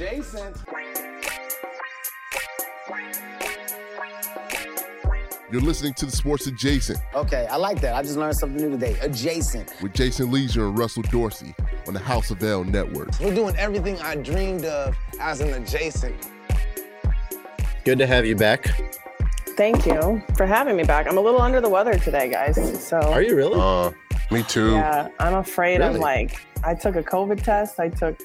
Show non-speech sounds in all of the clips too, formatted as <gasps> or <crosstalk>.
Adjacent. You're listening to the Sports Adjacent Okay, I like that. I just learned something new today. Adjacent. with Jason Lieser and Russell Dorsey on the House of L Network. We're doing everything I dreamed of as an adjacent. Good to have you back. Thank you for having me back. I'm a little under the weather today, guys. So Are you really? Uh, me too. yeah, I'm afraid I'm like I took a COVID test. I took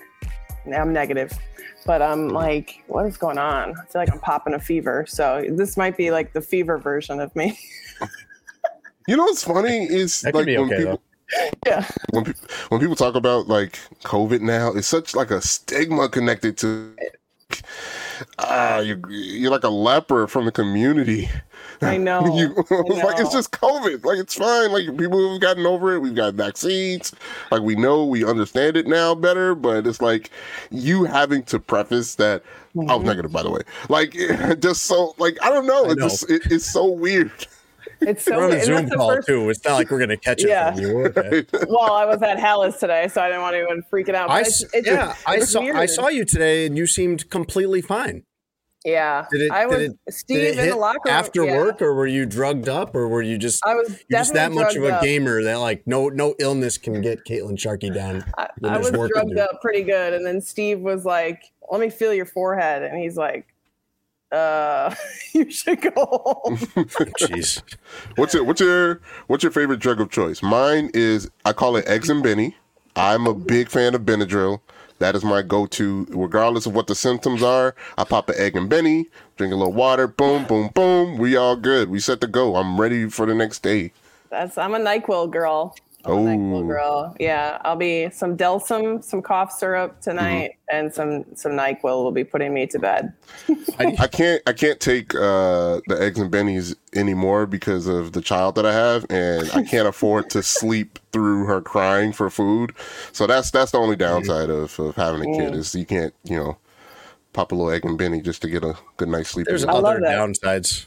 I'm negative. But I'm like, what is going on? I feel like I'm popping a fever. So this might be like the fever version of me. <laughs> You know what's funny is That like be when okay, people <laughs> yeah. when, pe- when people talk about like COVID now, it's such like a stigma connected to. Ah, you you're like a leper from the community. I <laughs> know. you, I <laughs> like it's just COVID. Like it's fine. Like people have gotten over it. We've got vaccines. Like we know we understand it now better. But it's like you having to preface that. I was Mm-hmm. negative, by the way. Like <laughs> just so like I don't know. I It's know. just it, it's so weird. It's so We're on a Zoom call first- too. It's not like we're gonna catch it Yeah. from you. Okay. <laughs> Well, I was at Halas today, so I didn't want anyone freaking out. I But s- it's, it's, yeah, I it's saw I saw you today, and you seemed completely fine. Yeah. Did it? I was did it, Steve did it in hit the locker room after yeah. work, or were you drugged up, or were you just I was you're just that much of a up. gamer that like no no illness can get Kaitlin Sharkey down? I, I was drugged up pretty good, and then Steve was like, "Let me feel your forehead," and he's like, "Uh, <laughs> you should go home." <laughs> Jeez, What's your what's your what's your favorite drug of choice? Mine is I call it eggs and Benny. I'm a big fan of Benadryl. That is my go-to, regardless of what the symptoms are. I pop an egg and Benny, drink a little water, boom, boom, boom. We all good. We set to go. I'm ready for the next day. That's I'm a Nyquil girl. I'm a Nyquil Oh. girl. Yeah, I'll be some Delsym, some cough syrup tonight, Mm-hmm. and some some Nyquil will be putting me to bed. <laughs> I can't I can't take uh, the eggs and bennies anymore because of the child that I have, and I can't afford to sleep through her crying for food. So that's that's the only downside of, of having a kid is you can't you know pop a little egg and benny just to get a good night's sleep. there's in. I other that. downsides.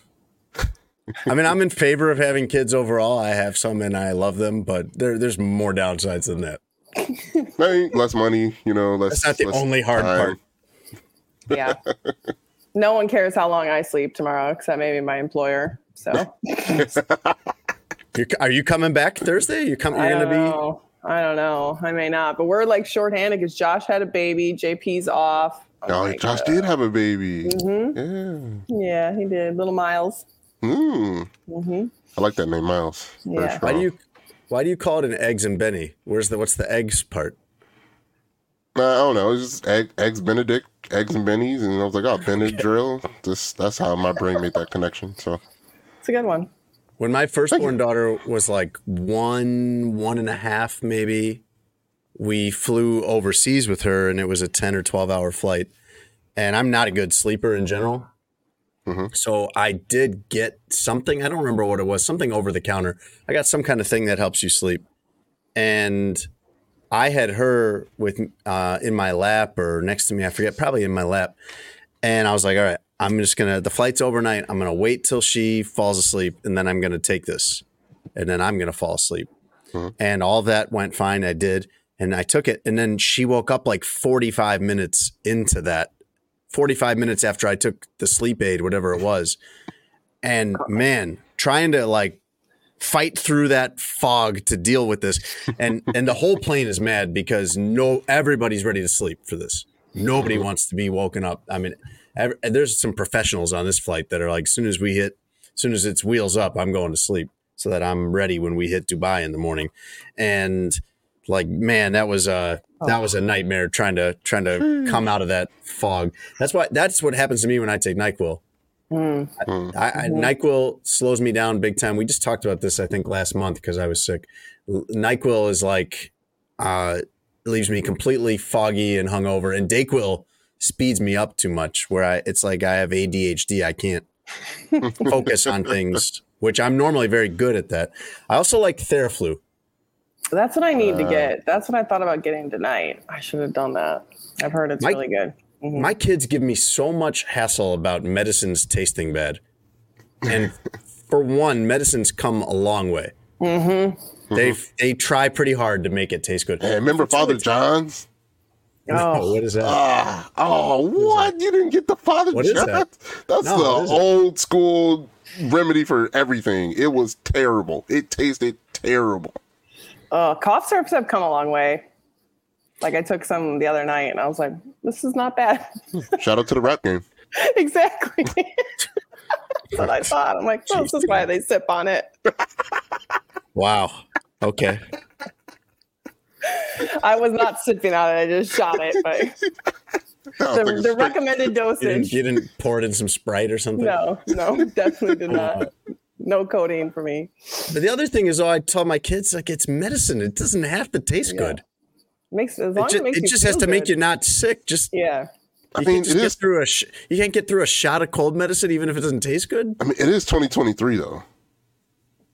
I mean, I'm in favor of having kids overall. I have some, and I love them, but there there's more downsides than that. <laughs> I mean, less money, you know. Less. That's not the less only hard time. part. Yeah. <laughs> no one cares how long I sleep tomorrow, except maybe my employer. So <laughs> You're, you coming back Thursday? You come? I You're don't gonna be? know. I don't know. I may not, but we're like shorthanded because Josh had a baby. JP's off. I'm Oh, Josh uh, did have a baby. mhm. Yeah. Yeah, he did. Little Miles. Mm. hmm I like that name, Miles. Yeah. Why do you? Why do you call it an eggs and Benny? Where's the what's the eggs part? Uh, I don't know. It's just egg, eggs Benedict, eggs and bennies, and I was like, oh, Benadryl. This that's how my brain made that connection. So It's a good one. When my firstborn daughter was like one, one and a half, maybe, we flew overseas with her, and it was a ten or twelve hour flight. And I'm not a good sleeper in general, so I did get something. I don't remember what it was. Something over the counter. I got some kind of thing that helps you sleep, and I had her with uh, in my lap or next to me. I forget, probably in my lap. And I was like, all right, I'm just gonna. The flight's overnight. I'm gonna wait till she falls asleep, and then I'm gonna take this, and then I'm gonna fall asleep. And all that went fine. I did, and I took it, and then she woke up like 45 minutes into that. 45 minutes after I took the sleep aid, whatever it was. And uh-huh. man, trying to like fight through that fog to deal with this. And <laughs> and the whole plane is mad because no everybody's ready to sleep for this. Nobody mm-hmm. wants to be woken up. I mean, ev and there's some professionals on this flight that are like, as soon as we hit, as soon as it's wheels up, I'm going to sleep so that I'm ready when we hit Dubai in the morning. And like, man, that was a that oh. was a nightmare trying to trying to hmm. come out of that fog. That's why that's what happens to me when I take Nyquil. Hmm. Hmm. I, I, mm-hmm. Nyquil slows me down big time. We just talked about this, I think, last month because I was sick. Nyquil is like, uh, leaves me completely foggy and hungover. And Dayquil speeds me up too much, where I it's like I have ADHD. I can't <laughs> focus on things, which I'm normally very good at that. I also like Theraflu. That's what I need Uh, to get. That's what I thought about getting tonight. I should have done that. I've heard it's My- really good. Mhm. My kids give me so much hassle about medicines tasting bad. And for one, medicines come a long way. Mm-hmm. They they try pretty hard to make it taste good. Hey, remember Father John's? Oh, what is that? Ah, oh, what? You didn't get the Father What is John's? that? That's No, what is the it? old school remedy for everything. It was terrible. It tasted terrible. Uh, cough syrups have come a long way. Like I took some the other night, and I was like, "This is not bad." <laughs> Shout out to the rap game. exactly. <laughs> That's what I thought. I'm like, oh, this is why they sip on it. <laughs> Wow. Okay. I was not sipping on it. I just shot it. But the, the straight- recommended You didn't, dosage. you didn't pour it in some Sprite or something? No, no, definitely did not. No codeine for me. But the other thing is, oh, I tell my kids, like, it's medicine. It doesn't have to taste Yeah. good. Makes as It long as just, it makes it just has feel to make you not sick. Just Yeah. I you mean, can't just get is. through a sh- you can't get through a shot of cold medicine even if it doesn't taste good. I mean, it is 2023 though.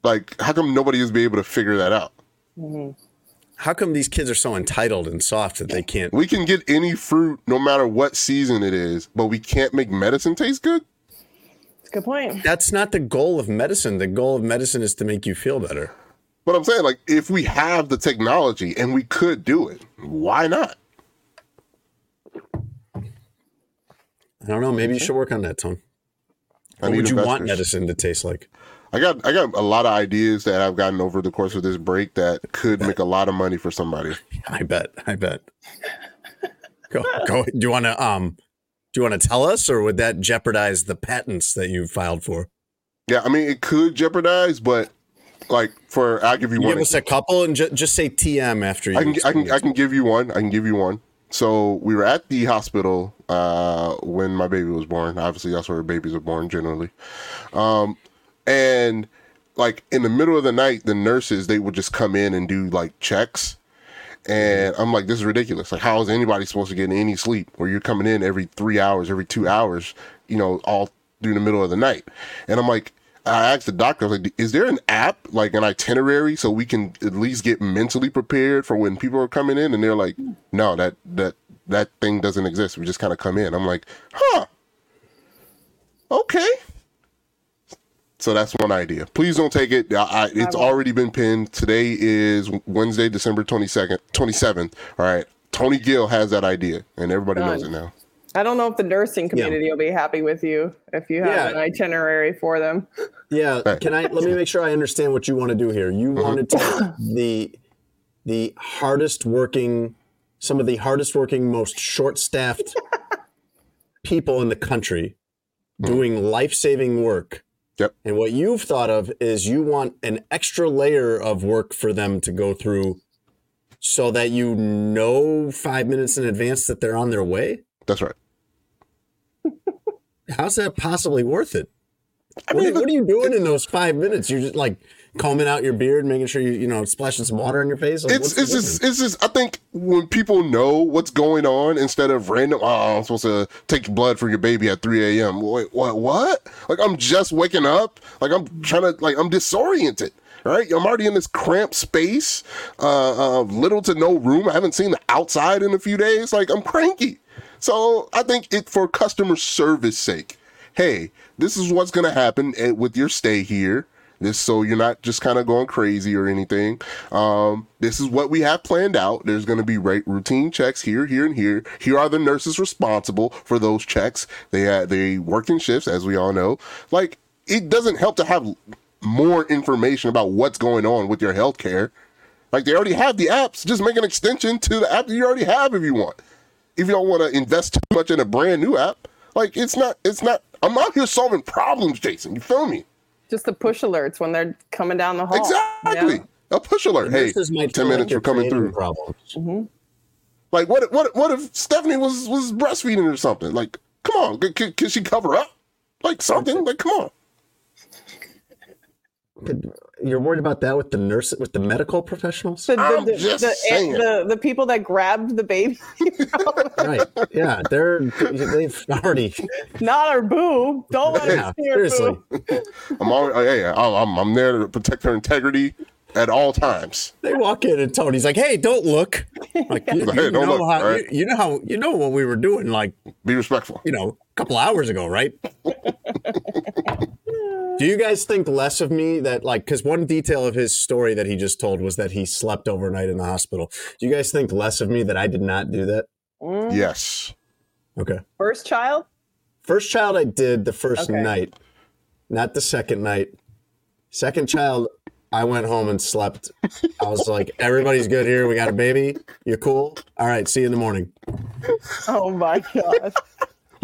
Like, how come nobody is be able to figure that out? Mm-hmm. How come these kids are so entitled and soft that they can't? We can get any fruit, no matter what season it is, but we can't make medicine taste good. It's a good point. That's not the goal of medicine. The goal of medicine is to make you feel better. But I'm saying, like, if we have the technology and we could do it, why not? I don't know. Maybe you should work on that, Tone. What would you want medicine to taste like? I got I got a lot of ideas that I've gotten over the course of this break that could make a lot of money for somebody. I bet. I bet. Go. Go. Do you want to um? Do you want to tell us, or would that jeopardize the patents that you filed for? Yeah, I mean it could jeopardize, but like for I'll give you You one. give us a couple and ju- just say TM after you. I can I can I can give you one. I can give you one. So we were at the hospital uh, when my baby was born. Obviously, that's where babies are born generally. Um, and like in the middle of the night, the nurses they would just come in and do like checks. Mm-hmm. And I'm like, this is ridiculous. Like, how is anybody supposed to get any sleep where you're coming in every three hours, every two hours, you know, all through the middle of the night? And I'm like, I asked the doctor, I was like, is there an app, like an itinerary, so we can at least get mentally prepared for when people are coming in? And they're like, mm. no, that that that thing doesn't exist. We just kind of come in. I'm like, huh, okay. So that's one idea. Please don't take it. I, I, it's already been pinned. Today is Wednesday, December 22nd, 27th. All right. Tony Gill has that idea, and everybody knows it now. I don't know if the nursing community will be happy with you if you have Yeah. an itinerary for them. Yeah. Right. Can I let me make sure I understand what you want to do here? You mm-hmm. want to take the the hardest working, some of the hardest working, most short staffed <laughs> people in the country mm-hmm. doing life saving work. Yep. And what you've thought of is you want an extra layer of work for them to go through so that you know five minutes in advance that they're on their way? That's right. How's that possibly worth it? what, mean, are, what are you doing in those five minutes? You're just like combing out your beard, making sure you, you know, splashing some water on your face. Like, It's it's just it's just I think when people know what's going on instead of random oh I'm supposed to take blood from your baby at 3 a.m. Wait what what? Like I'm just waking up. Like I'm trying to like I'm disoriented. Right, I'm already in this cramped space, uh, uh, little to no room. I haven't seen the outside in a few days. Like I'm cranky, so I think it for customer service sake. Hey, this is what's gonna happen eh, with your stay here. This so you're not just kind of going crazy or anything. Um, this is what we have planned out. There's going to be right routine checks here, here, and here. Here are the nurses responsible for those checks. They they work in shifts, as we all know. Like it doesn't help to have more information about what's going on with your healthcare. Like they already have the apps. Just make an extension to the app that you already have if you want. If you don't want to invest too much in a brand new app, like it's not, it's not. I'm not here solving problems, Jason. You feel me? Just the push alerts when they're coming down the hall. Exactly. Yeah. A push alert. Hey, Nurses might 10 minutes you're for coming through. Problems. Mm-hmm. Like, what, what, what if Stephanie was, was breastfeeding or something? Like, come on, can, can, can she cover up? Like something? Like, come on. You're worried about that with the nurse, with the medical professionals, The, the, I'm the, just the, eh, saying. the, the people that grabbed the baby, right? Yeah, they're they've already. not our boo. Don't let Yeah, her see her seriously. boo. I'm always, hey, I'm, I'm there to protect her integrity at all times. They walk in and Tony's like, "Hey, don't look." Like, you, <laughs> Hey, you don't know look, how right? you, you know how you know what we were doing, like Be respectful. you know, a couple hours ago, right? <laughs> Do you guys think less of me that like because one detail of his story that he just told was that he slept overnight in the hospital. Do you guys think less of me that I did not do that? Mm. Yes. Okay. First child? First child I did the first Okay. night, not the second night. Second child, I went home and slept. I was like, everybody's good here. We got a baby. You're cool. All right. See you in the morning. Oh my god.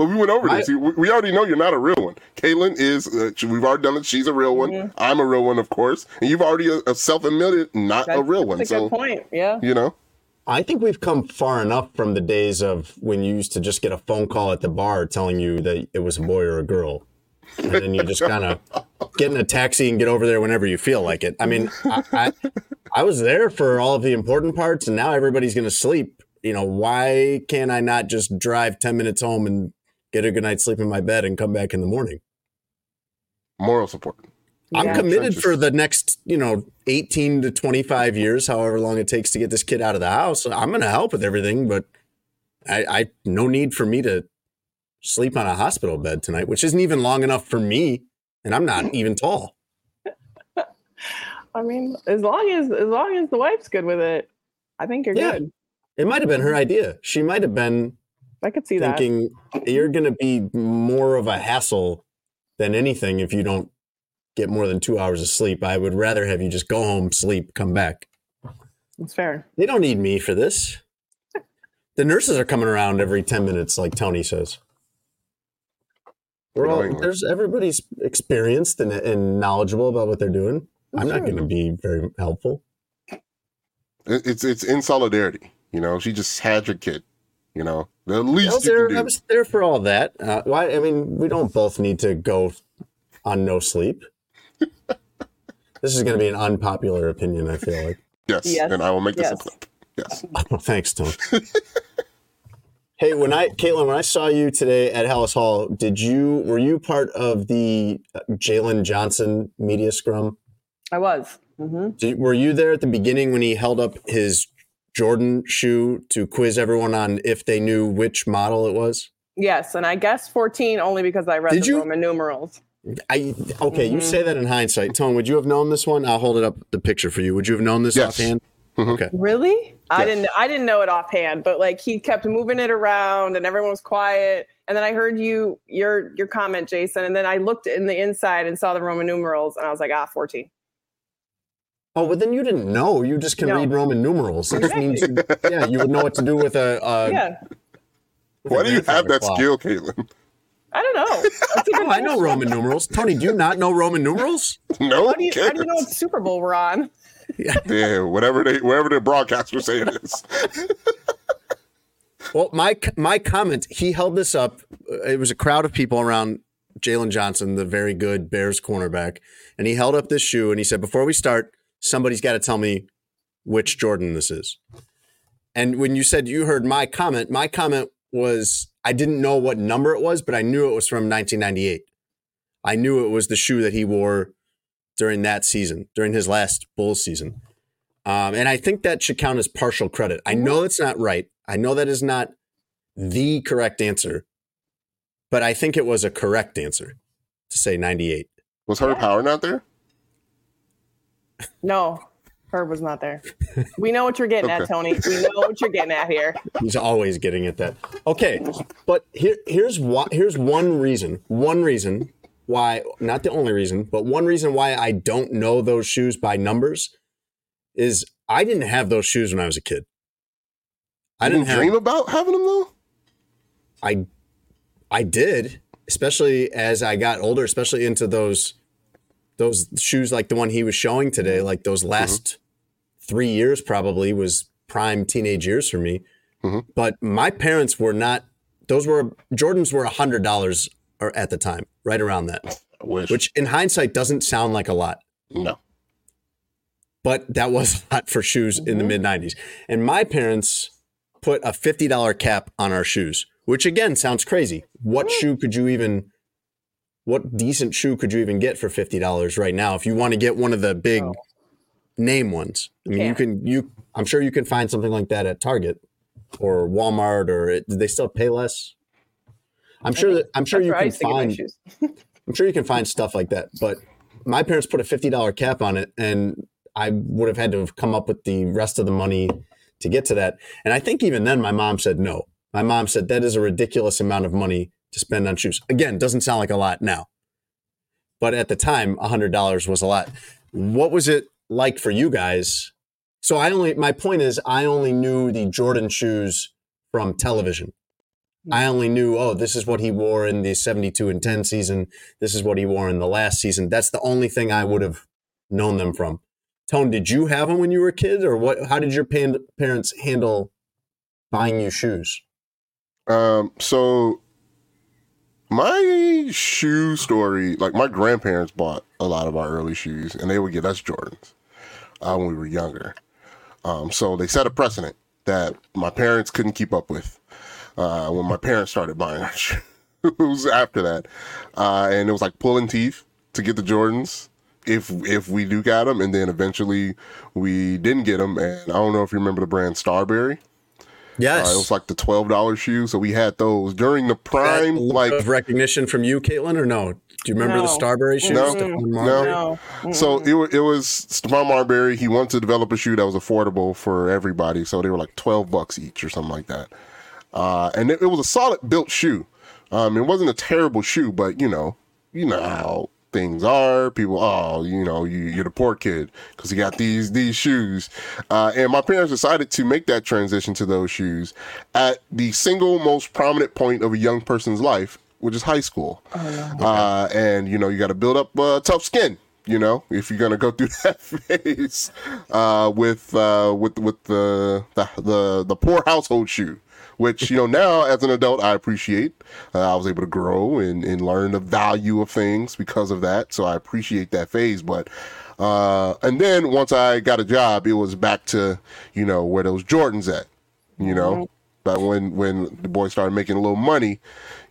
But we went over I- this. We, we already know you're not a real one. Kaitlin is, uh, we've already done it. She's a real one. Mm-hmm. I'm a real one, of course. And you've already uh, self admitted not a real one. That's a So, good point. Yeah. you know, I think we've come far enough from the days of when you used to just get a phone call at the bar telling you that it was a boy or a girl. And then you just kind of <laughs> get in a taxi and get over there whenever you feel like it. I mean, I, I, I was there for all of the important parts, and now everybody's going to sleep. You know, why can't I not just drive 10 minutes home and get a good night's sleep in my bed and come back in the morning? moral support. I'm Yeah. committed Trenches. for the next, you know, 18 to 25 years, however long it takes to get this kid out of the house. I'm going to help with everything, but I, I, no need for me to sleep on a hospital bed tonight, which isn't even long enough for me. And I'm not even tall. <laughs> I mean, as long as as long as the wife's good with it, I think you're Yeah. good. It might have been her idea. She might have been I could see that. thinking you're going to be more of a hassle than anything if you don't get more than two hours of sleep. I would rather have you just go home, sleep, come back. It's fair. They don't need me for this. The nurses are coming around every 10 minutes, like Tony says. We're all, there's everybody's experienced and, and knowledgeable about what they're doing. I'm not going to be very helpful. It's it's in solidarity. You know, she just had your kid. You know, the I least was, you there, can I was there for all that. Uh, why? I mean, we don't both need to go on no sleep. <laughs> this is going to be an unpopular opinion. I feel like. yes, Yes. and I will make this a Yes. clip. Yes. <laughs> Oh, thanks, Tom. hey, when I, Kaitlin, when I saw you today at Halas Hall, did you were you part of the uh, Jaylon Johnson media scrum? I was. hmm Did, were you there at the beginning when he held up his Jordan shoe to quiz everyone on if they knew which model it was? Yes, and I guessed 14 only because I read Did the you? Roman numerals. I okay. You say that in hindsight, Tone. Would you have known this one? I'll hold it up the picture for you. Would you have known this Yes. offhand? Okay. Really? I didn't. I didn't know it offhand, but like he kept moving it around, and everyone was quiet. And then I heard you your your comment, Jason, and then I looked in the inside and saw the Roman numerals, and I was like, ah, 14. Oh, but then you didn't know. You just can No. read Roman numerals. That just means, yeah, you would know what to do with a. a <laughs> yeah, with a Why do you have that clock. skill, Kaitlin? I don't know. That's a good Oh, I know. Roman numerals. Tony, do you not know Roman numerals? <laughs> No How do you how do you know what Super Bowl we're on? Yeah, <laughs> whatever they whatever the broadcasters say it is. Well, my my comment. He held this up. uh, It was a crowd of people around Jaylon Johnson, the very good Bears cornerback, and he held up this shoe and he said, "Before we start, somebody's got to tell me which Jordan this is." And when you said you heard my comment, my comment was I didn't know what number it was, but I knew it was from 1998. I knew it was the shoe that he wore during that season, during his last Bulls season. Um, and I think that should count as partial credit. I know it's not right. I know that is not the correct answer, but I think it was a correct answer to say 98. Was her power not there? No, Herb was not there. We know what you're getting Okay. at, Tony. We know what you're getting at here. He's always getting at that. Okay, but here, here's why. Here's one reason. One reason why, not the only reason, but one reason why I don't know those shoes by numbers is I didn't have those shoes when I was a kid. I didn't didn't dream have. about having them though. I, I did, especially as I got older, especially into those, those shoes like the one he was showing today. Mm-hmm. Like those last mm-hmm. three years probably was prime teenage years for me. Mm-hmm. But my parents were not; those were Jordans were a hundred dollars or at the time, right around that. Which in hindsight doesn't sound like a lot, No. but that was <laughs> a lot for shoes in the mid 90s. And my parents put a $50 cap on our shoes, which again sounds crazy. What mm. shoe could you even, what decent shoe could you even get for $50 right now if you want to get one of the big Oh. name ones? I mean, you can't. can, you, I'm sure you can find something like that at Target or Walmart or it, do they still pay less? I'm sure that, I'm sure That's you can used to get my find. <laughs> I'm sure you can find stuff like that, but my parents put a fifty dollar cap on it, and I would have had to have come up with the rest of the money to get to that. And I think even then, my mom said no. My mom said that is a ridiculous amount of money to spend on shoes. Again, doesn't sound like a lot now, but at the time, hundred dollars was a lot. What was it like for you guys? So I only my point is I only knew the Jordan shoes from television. I only knew, oh, this is what he wore in the 72 and 10 season. This is what he wore in the last season. That's the only thing I would have known them from. Tone, did you have them when you were a kid, or what? How did your pan- parents handle buying you shoes? Um, so my shoe story, like my grandparents bought a lot of our early shoes, and they would get us Jordans uh, when we were younger. Um, so they set a precedent that my parents couldn't keep up with uh, when my parents started buying our <laughs> shoes after that, uh, and it was like pulling teeth to get the Jordans. If if we do got them, and then eventually we didn't get them, and I don't know if you remember the brand Starbury. Yes. Uh, it was like the twelve dollar shoe, so we had those during the prime. Like of recognition from you, Kaitlin, or no? Do you remember the Starbury shoes? No. Stephon No. No. so, it wa- it was Stephon Marbury. He wanted to develop a shoe that was affordable for everybody, so they were like twelve bucks each or something like that. Uh, and it, it was a solid built shoe. Um, it wasn't a terrible shoe, but you know, you know how things are. People, oh, you know, you, you're the poor kid because you got these these shoes. Uh, and my parents decided to make that transition to those shoes at the single most prominent point of a young person's life, which is high school. Uh, and you know, you got to build up uh, tough skin. You know, if you're gonna go <laughs> through that phase uh, with uh, with with the, the the the poor household shoe, which you know now as an adult I appreciate. Uh, I was able to grow and, and learn the value of things because of that, so I appreciate that phase. But uh, and then once I got a job, it was back to you know where those Jordans at, you know. But when when the boys started making a little money,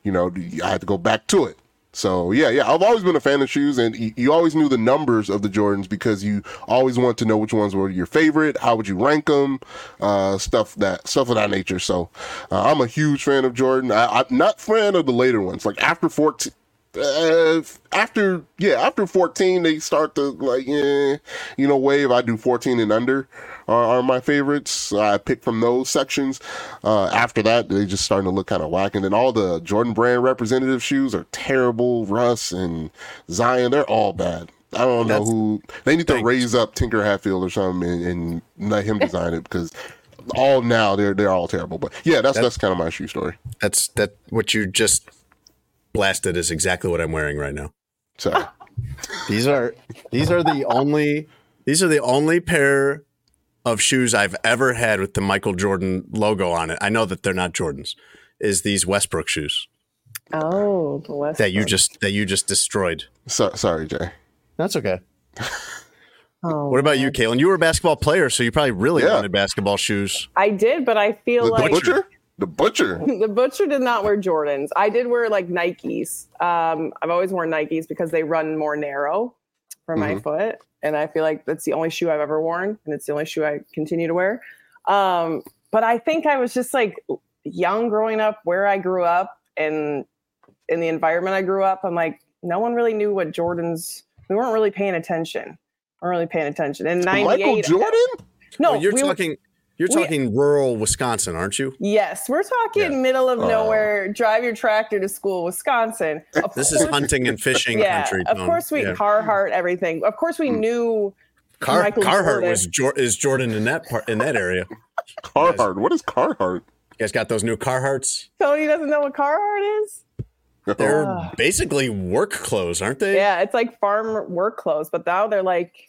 you know, I had to go back to it. So yeah, yeah, I've always been a fan of shoes, and you, you always knew the numbers of the Jordans because you always want to know which ones were your favorite, how would you rank them, uh, stuff that stuff of that nature. So uh, I'm a huge fan of Jordan. I, I'm not fan of the later ones, like after 14. Uh, after yeah, after 14, they start to like, eh, you know, wave. I do 14 and under are, are my favorites. I pick from those sections. Uh, after that, they just starting to look kind of whack. And then all the Jordan brand representative shoes are terrible. Russ and Zion, they're all bad. I don't know That's- who. They need to raise up Tinker Hatfield or something and, and let him design it because all now they're they're all terrible. But yeah, that's that's kind of my shoe story. That's that. What you just blasted is exactly what I'm wearing right now. So These are these are the only these are the only pair of shoes I've ever had with the Michael Jordan logo on it. I know that they're not Jordans. Is these Westbrook shoes Oh, the West. that you just that you just destroyed? so, sorry, Jay. That's okay. <laughs> Oh, What about you, Kalen? You were a basketball player, so you probably really Yeah. wanted basketball shoes. I did, but I feel The, like the butcher, the butcher. <laughs> the butcher did not wear Jordans. I did wear like Nikes. Um, I've always worn Nikes because they run more narrow for my Mhm. foot, and I feel like that's the only shoe I've ever worn, and it's the only shoe I continue to wear. Um, but I think I was just like young growing up, where I grew up, and in the environment I grew up. I'm like, no one really knew what Jordans. We weren't really paying attention. We weren't really paying attention. And '98, Michael Jordan. no, Well, you're we were- talking you're we- talking rural Wisconsin, aren't you? Yes, we're talking Yeah. middle of Oh. nowhere. Drive your tractor to school, Wisconsin. <laughs> Of This is hunting and fishing yeah, country. of Tone. course we Yeah. Carhartt everything. Of course we hmm. knew Car- Michael Carhartt Jordan. was Jor- is Jordan in that part in that area. Carhartt. What is Carhartt? You guys got those new Carhartts? Tony doesn't know what Carhartt is. They're basically work clothes, aren't they? Yeah, it's like farm work clothes, but now they're like, like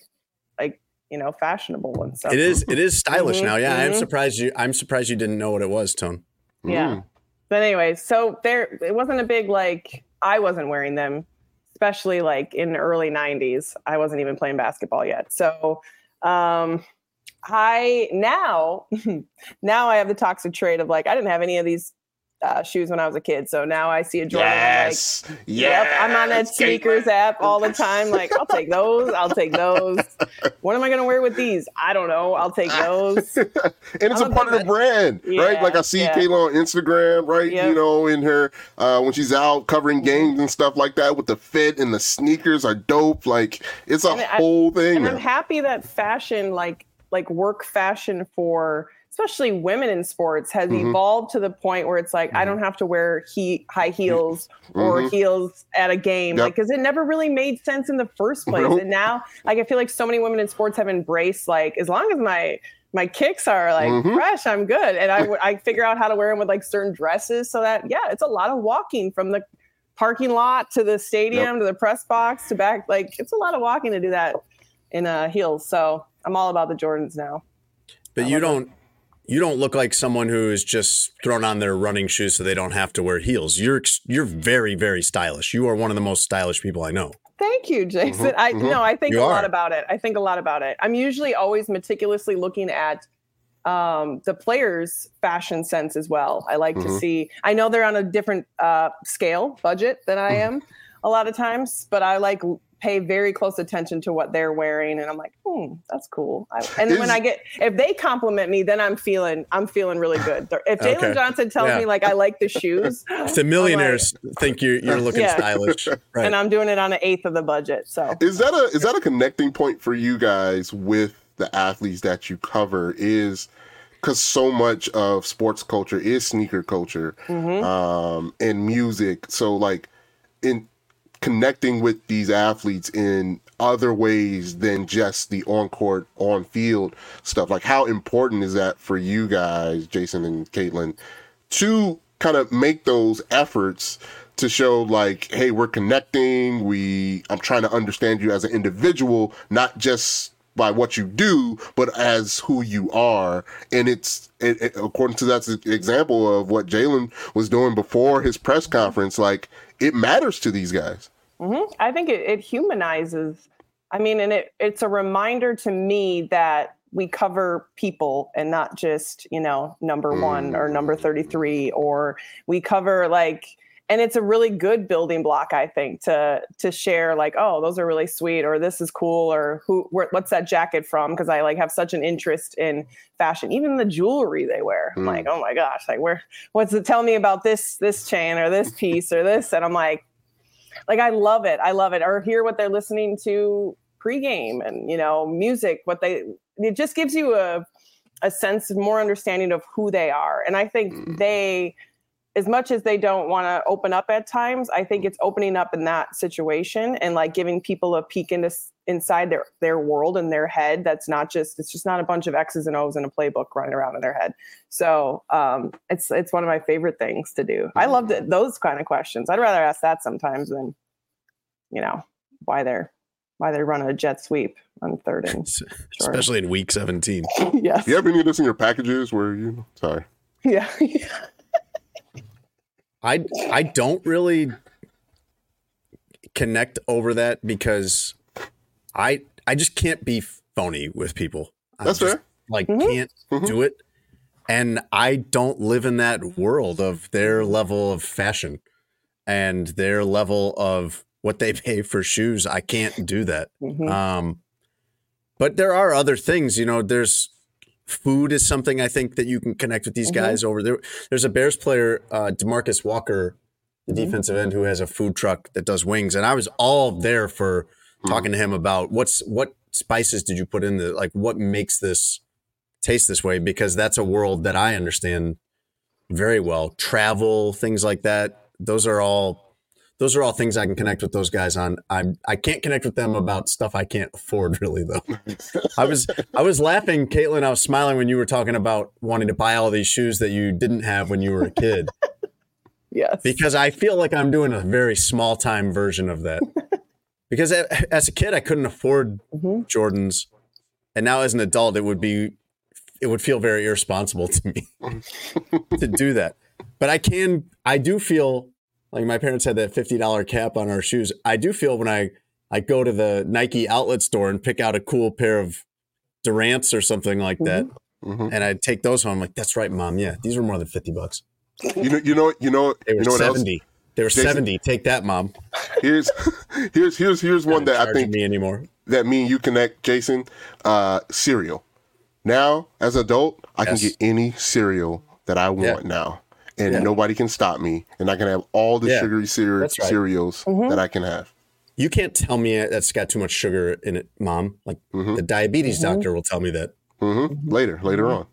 you know, fashionable ones. So. It is it is stylish Mhm, now. Yeah, I'm mhm. surprised you I'm surprised you didn't know what it was, Tone. Yeah. Mm. But anyway, so there, it wasn't a big like. I wasn't wearing them especially like in early 90s. I wasn't even playing basketball yet. So um, I now <laughs> now I have the toxic trait of like I didn't have any of these uh, shoes when I was a kid. So now I see a Jordan. Yes. I'm like, yes. Yep, I'm on that sneakers app all the time. Like, I'll take those. I'll take those. <laughs> What am I going to wear with these? I don't know. I'll take those. <laughs> and it's a part of the brand, right? Like I see yeah. Kayla on Instagram, right? Yep. You know, in her uh, when she's out covering games and stuff like that with the fit and the sneakers are dope. Like it's a And I- whole thing. and now. I'm happy that fashion, like like work fashion for especially women in sports, has Mhm. evolved to the point where it's like I don't have to wear he- high heels or Mhm. heels at a game, Yep. like because it never really made sense in the first place. Nope. And now, like I feel like so many women in sports have embraced like as long as my my kicks are like Mhm. fresh, I'm good, and I <laughs> I figure out how to wear them with like certain dresses so that yeah, it's a lot of walking from the parking lot to the stadium to the press box to back. Like it's a lot of walking to do that in uh, heels. So I'm all about the Jordans now. But you don't you don't look like someone who is just thrown on their running shoes so they don't have to wear heels. You're you're very very stylish. You are one of the most stylish people I know. Thank you, Jason. Mhm, I mhm. no, I think You a lot about it. I think a lot about it. I'm usually always meticulously looking at um, the players' fashion sense as well. I like to Mhm. see. I know they're on a different uh, scale budget than I Mhm. am a lot of times, but I like pay very close attention to what they're wearing, and I'm like, hmm, that's cool. I, and then when Is- I get if they compliment me, then I'm feeling I'm feeling really good. If Jaylon Okay. Johnson tells Yeah. me like I like the <laughs> shoes, If the millionaires think you're you're looking Yeah. stylish, right? and I'm doing it on an eighth of the budget, so. Is that a is that a connecting point for you guys with the athletes that you cover? Is because so much of sports culture is sneaker culture Mhm. um, and music. So like in connecting with these athletes in other ways than just the on court, on field stuff. Like how important is that for you guys, Jason and Kaitlin, to kind of make those efforts to show like, hey, we're connecting. We I'm trying to understand you as an individual, not just by what you do, but as who you are. And it's it, it- according to that example of what Jaylon was doing before his press conference. Like it matters to these guys. hmm I think it, it humanizes. I mean, and it it's a reminder to me that we cover people and not just you know number one or number thirty three, or we cover like. And it's a really good building block, I think, to to share like, oh, those are really sweet, or this is cool, or who, where, what's that jacket from? Because I like have such an interest in fashion, even the jewelry they wear. I'm Mm. like, oh my gosh, like where, what's it? Tell me about this this chain or this piece or this, and I'm like, like I love it. I love it. Or hear what they're listening to pregame and you know music. What they it just gives you a a sense of more understanding of who they are. And I think Mm. they, as much as they don't want to open up at times, I think it's opening up in that situation and like giving people a peek into inside their their world and their head. That's not just it's just not a bunch of X's and O's in a playbook running around in their head. So um, it's it's one of my favorite things to do. I love th- those kind of questions. I'd rather ask that sometimes than, you know, why they're why they run a jet sweep on third and short. Especially in week 17. <laughs> yes. Do you have any of this in your packages where you sorry? Yeah. <laughs> I I don't really connect over that because I I just can't be phony with people. I That's just, fair. Like Mhm. can't Mhm. do it. And I don't live in that world of their level of fashion and their level of what they <laughs> pay for shoes. I can't do that. Mhm. Um, but there are other things, you know, there's food is something I think that you can connect with these Mhm. guys over there. There's a Bears player, uh, DeMarcus Walker, the Mhm. defensive end who has a food truck that does wings. And I was all there for talking to him about what's, what spices did you put in the, like what makes this taste this way? Because that's a world that I understand very well. Travel, things like that. Those are all those are all things I can connect with those guys on. I'm I can't connect with them about stuff I can't afford <laughs> really though. I was I was laughing, Kaitlin. I was smiling when you were talking about wanting to buy all these shoes that you didn't have when you were a kid. <laughs> yes. because I feel like I'm doing a very small time version of that. <laughs> because as a kid, I couldn't afford Mhm. Jordans, and now as an adult, it would be it would feel very irresponsible to me to do that. But I can I do feel Like my parents had that fifty dollar cap on our shoes. I do feel when I I go to the Nike outlet store and pick out a cool pair of Durants or something like that, Mhm. and I take those home. I'm like, that's right, mom. Yeah, these were more than fifty bucks. You know, you know, you know, They were you know what else? seventy. They were Jason- seventy. Take that, mom. Here's, here's, here's, here's one that I think me anymore. that me and you connect, Jason. Uh, cereal. Now, as adult, I Yes. can get any cereal that I want Yeah. now, and Yeah. nobody can stop me, and I can have all the Yeah, sugary cere- right. cereals that I can have. You can't tell me that's got too much sugar in it, mom. Like Mm-hmm. the diabetes doctor will tell me that. hmm Later, later on.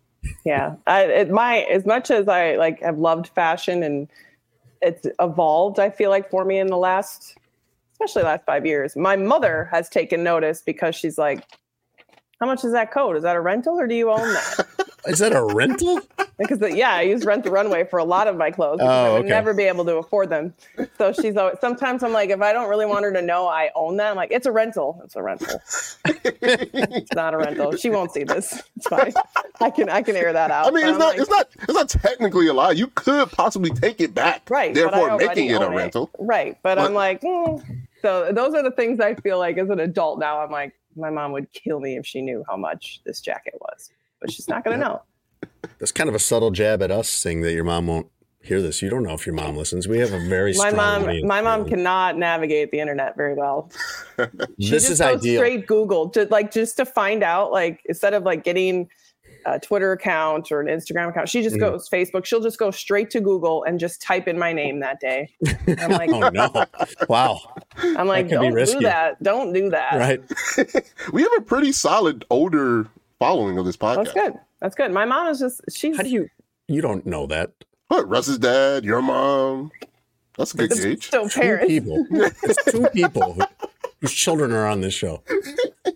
yeah I, it, my as much as i like have loved fashion and it's evolved i feel like for me in the last especially last five years my mother has taken notice because she's like how much is that coat is that a rental or do you own that <laughs> Is that a rental? because yeah i use rent the runway for a lot of my clothes Oh, i would okay. never be able to afford them so she's always sometimes i'm like if i don't really want her to know i own that i'm like it's a rental it's a rental it's not a rental she won't see this it's fine i can i can air that out I mean, it's not, like- it's not, it's not technically a lie. You could possibly take it back, right but I Therefore, making it a own rental. right but, But- i'm like mm. so those are the things i feel like as an adult now i'm like my mom would kill me if she knew how much this jacket was but she's not going to know That's kind of a subtle jab at us saying that your mom won't hear this. You don't know if your mom listens. We have a very my strong mom my mom cannot navigate the internet very well <laughs> she This just is goes ideal. straight google to like just to find out like instead of like getting a twitter account or an instagram account she just Mhm. goes facebook she'll just go straight to google and just type in my name that day i'm like <laughs> Oh no! Wow! i'm like don't do that don't do that Right? <laughs> We have a pretty solid older following of this podcast. That's good. That's good. My mom is just she's How do you? You don't know that. What? Russ's dad, your mom. That's a good gauge. still Two people. It's two <laughs> people who, whose children are on this show.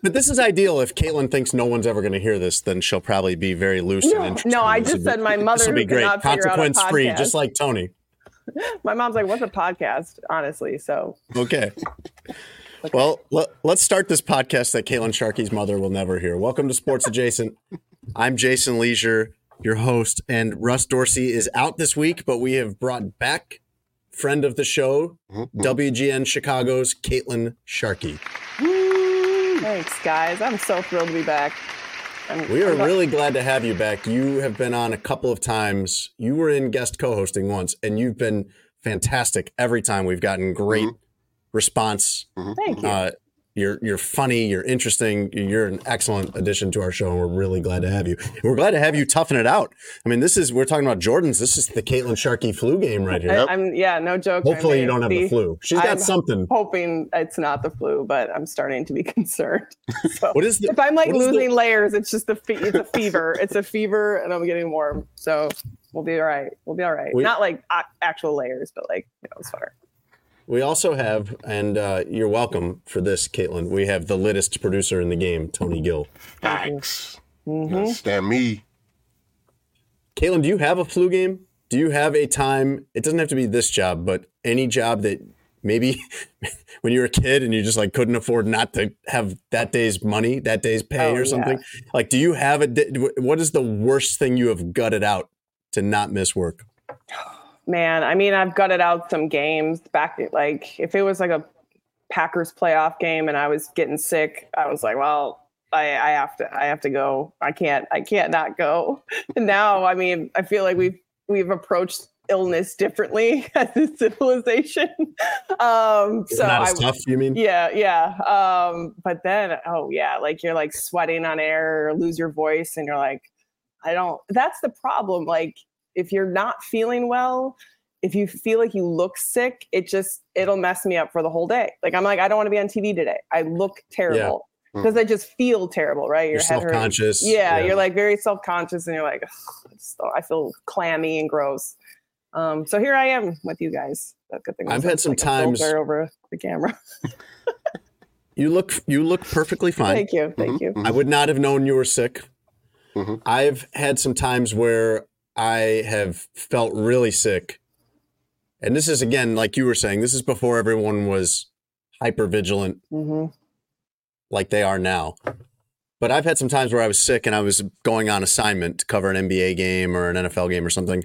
But this is ideal. If Kaitlin thinks no one's ever going to hear this, then she'll probably be very loose and No, interested. no, I This just said be- my mother This will be great. figure out a Consequence free, just like Tony. <laughs> My mom's like, "What's a podcast?" Honestly, so Okay. Well, let, let's start this podcast that Kaitlin Sharkey's mother will never hear. Welcome to Sports Adjacent. I'm Jason Lieser, your host, and Russ Dorsey is out this week, but we have brought back friend of the show, mm-hmm. WGN Chicago's Kaitlin Sharkey. thanks, guys. I'm so thrilled to be back. I'm, We are I'm not- really glad to have you back. You have been on a couple of times. You were in guest co-hosting once, and you've been fantastic every time. We've gotten great mm-hmm. Response. Thank you. Uh, you're you're funny. You're interesting. You're an excellent addition to our show, and we're really glad to have you. We're glad to have you toughen it out. I mean, this is we're talking about Jordans. This is the Kaitlin Sharkey flu game right here. I, am yeah, no joke. Hopefully, you don't have the mean, flu. She's got I'm something. Hoping it's not the flu, but I'm starting to be <laughs> concerned. So What is the? if I'm like what is the- losing layers, it's just a fe- it's a fever. It's a fever, and I'm getting warm. So we'll be all right. We'll be all right. We- Not like a- actual layers, but like you know, it's fine. We also have, and uh, you're welcome for this, Kaitlin. We have the littest producer in the game, Tony Gill. Thanks. Mm-hmm. Stand me. Kaitlin, do you have a flu game? Do you have a time? It doesn't have to be this job, but any job that maybe <laughs> when you were a kid and you just like couldn't afford not to have that day's money, that day's pay Oh, or yeah. something. Like, do you have a? What is the worst thing you have gutted out to not miss work? Man, I mean, I've gutted out some games back. Like, if it was like a Packers playoff game and I was getting sick, I was like, well, I, I have to, I have to go. I can't, I can't not go. <laughs> And now, I mean, I feel like we've we've approached illness differently <laughs> as a civilization. <laughs> Um, so not I, tough, you mean? yeah, yeah. Um, but then, oh yeah, like you're like sweating on air lose your voice, and you're like, I don't. That's the problem. Like if you're not feeling well, if you feel like you look sick, it just it'll mess me up for the whole day. Like I'm like, I don't want to be on TV today. I look terrible Mm. because I just feel terrible. Right? You're Your head hurts. self-conscious. Yeah, you're like very self conscious, and you're like, I just don't- I feel clammy and gross. Um, so here I am with you guys. That good thing. I've had some like times- filter over the camera. <laughs> You look, you look perfectly fine. Thank you, thank you. I would not have known you were sick. Mhm. I've had some times where I have felt really sick. And this is, again, like you were saying, this is before everyone was hyper vigilant hmm like they are now. But I've had some times where I was sick and I was going on assignment to cover an NBA game or an NFL game or something.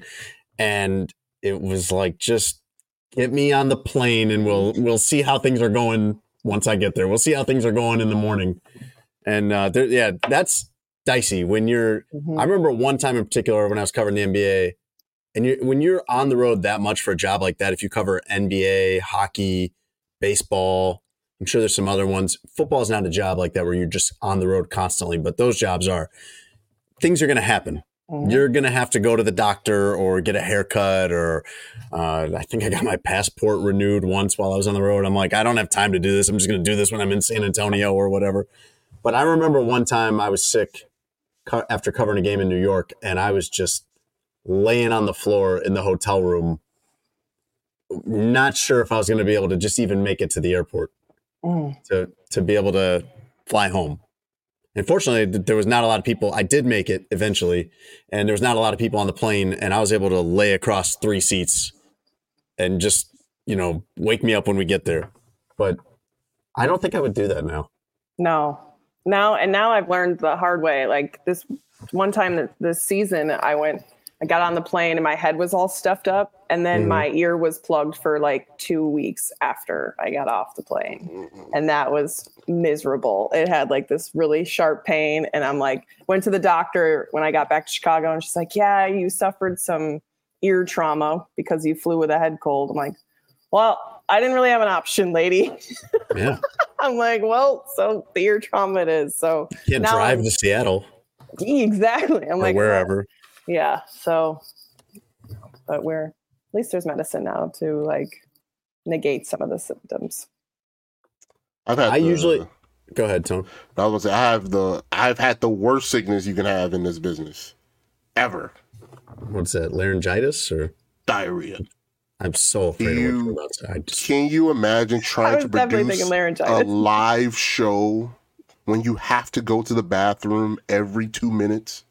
And it was like just Get me on the plane, and we'll we'll see how things are going once I get there. We'll see how things are going in the morning. And uh, there, yeah, that's dicey when you're. Mhm. I remember one time in particular when I was covering the NBA, and you when you're on the road that much for a job like that, if you cover NBA, hockey, baseball, I'm sure there's some other ones. Football is not a job like that where you're just on the road constantly, but those jobs are. Things are going to happen. Mhm. You're going to have to go to the doctor or get a haircut, or uh, I think I got my passport renewed once while I was on the road. I'm like, I don't have time to do this. I'm just going to do this when I'm in San Antonio or whatever. But I remember one time I was sick co- after covering a game in New York, and I was just laying on the floor in the hotel room, not sure if I was going to be able to just even make it to the airport Mm. to to be able to fly home. Unfortunately, there was not a lot of people. I did make it eventually, and there was not a lot of people on the plane, and I was able to lay across three seats and just you know wake me up when we get there. But I don't think I would do that now. No, now and now I've learned the hard way. Like this one time that this season, I went, I got on the plane and my head was all stuffed up, and then Mhm. my ear was plugged for like two weeks after I got off the plane, and that was miserable. It had like this really sharp pain, and I'm like, went to the doctor when I got back to Chicago, and she's like, "Yeah, you suffered some ear trauma because you flew with a head cold." I'm like, "Well, I didn't really have an option, lady." <laughs> Yeah, <laughs> I'm like, well, so the ear trauma it is. So you can't Now drive I'm- to Seattle exactly. I'm or like, wherever. well, yeah. So, but we're at least there's medicine now to like negate some of the symptoms. I've had I the- usually- Go ahead, Tone. I was gonna say I have the I've had the worst sickness you can have in this business ever. What's that? Laryngitis or? Diarrhea. I'm so afraid of what You- you're about to just Can you imagine trying to definitely produce a live show when you have to go to the bathroom every two minutes?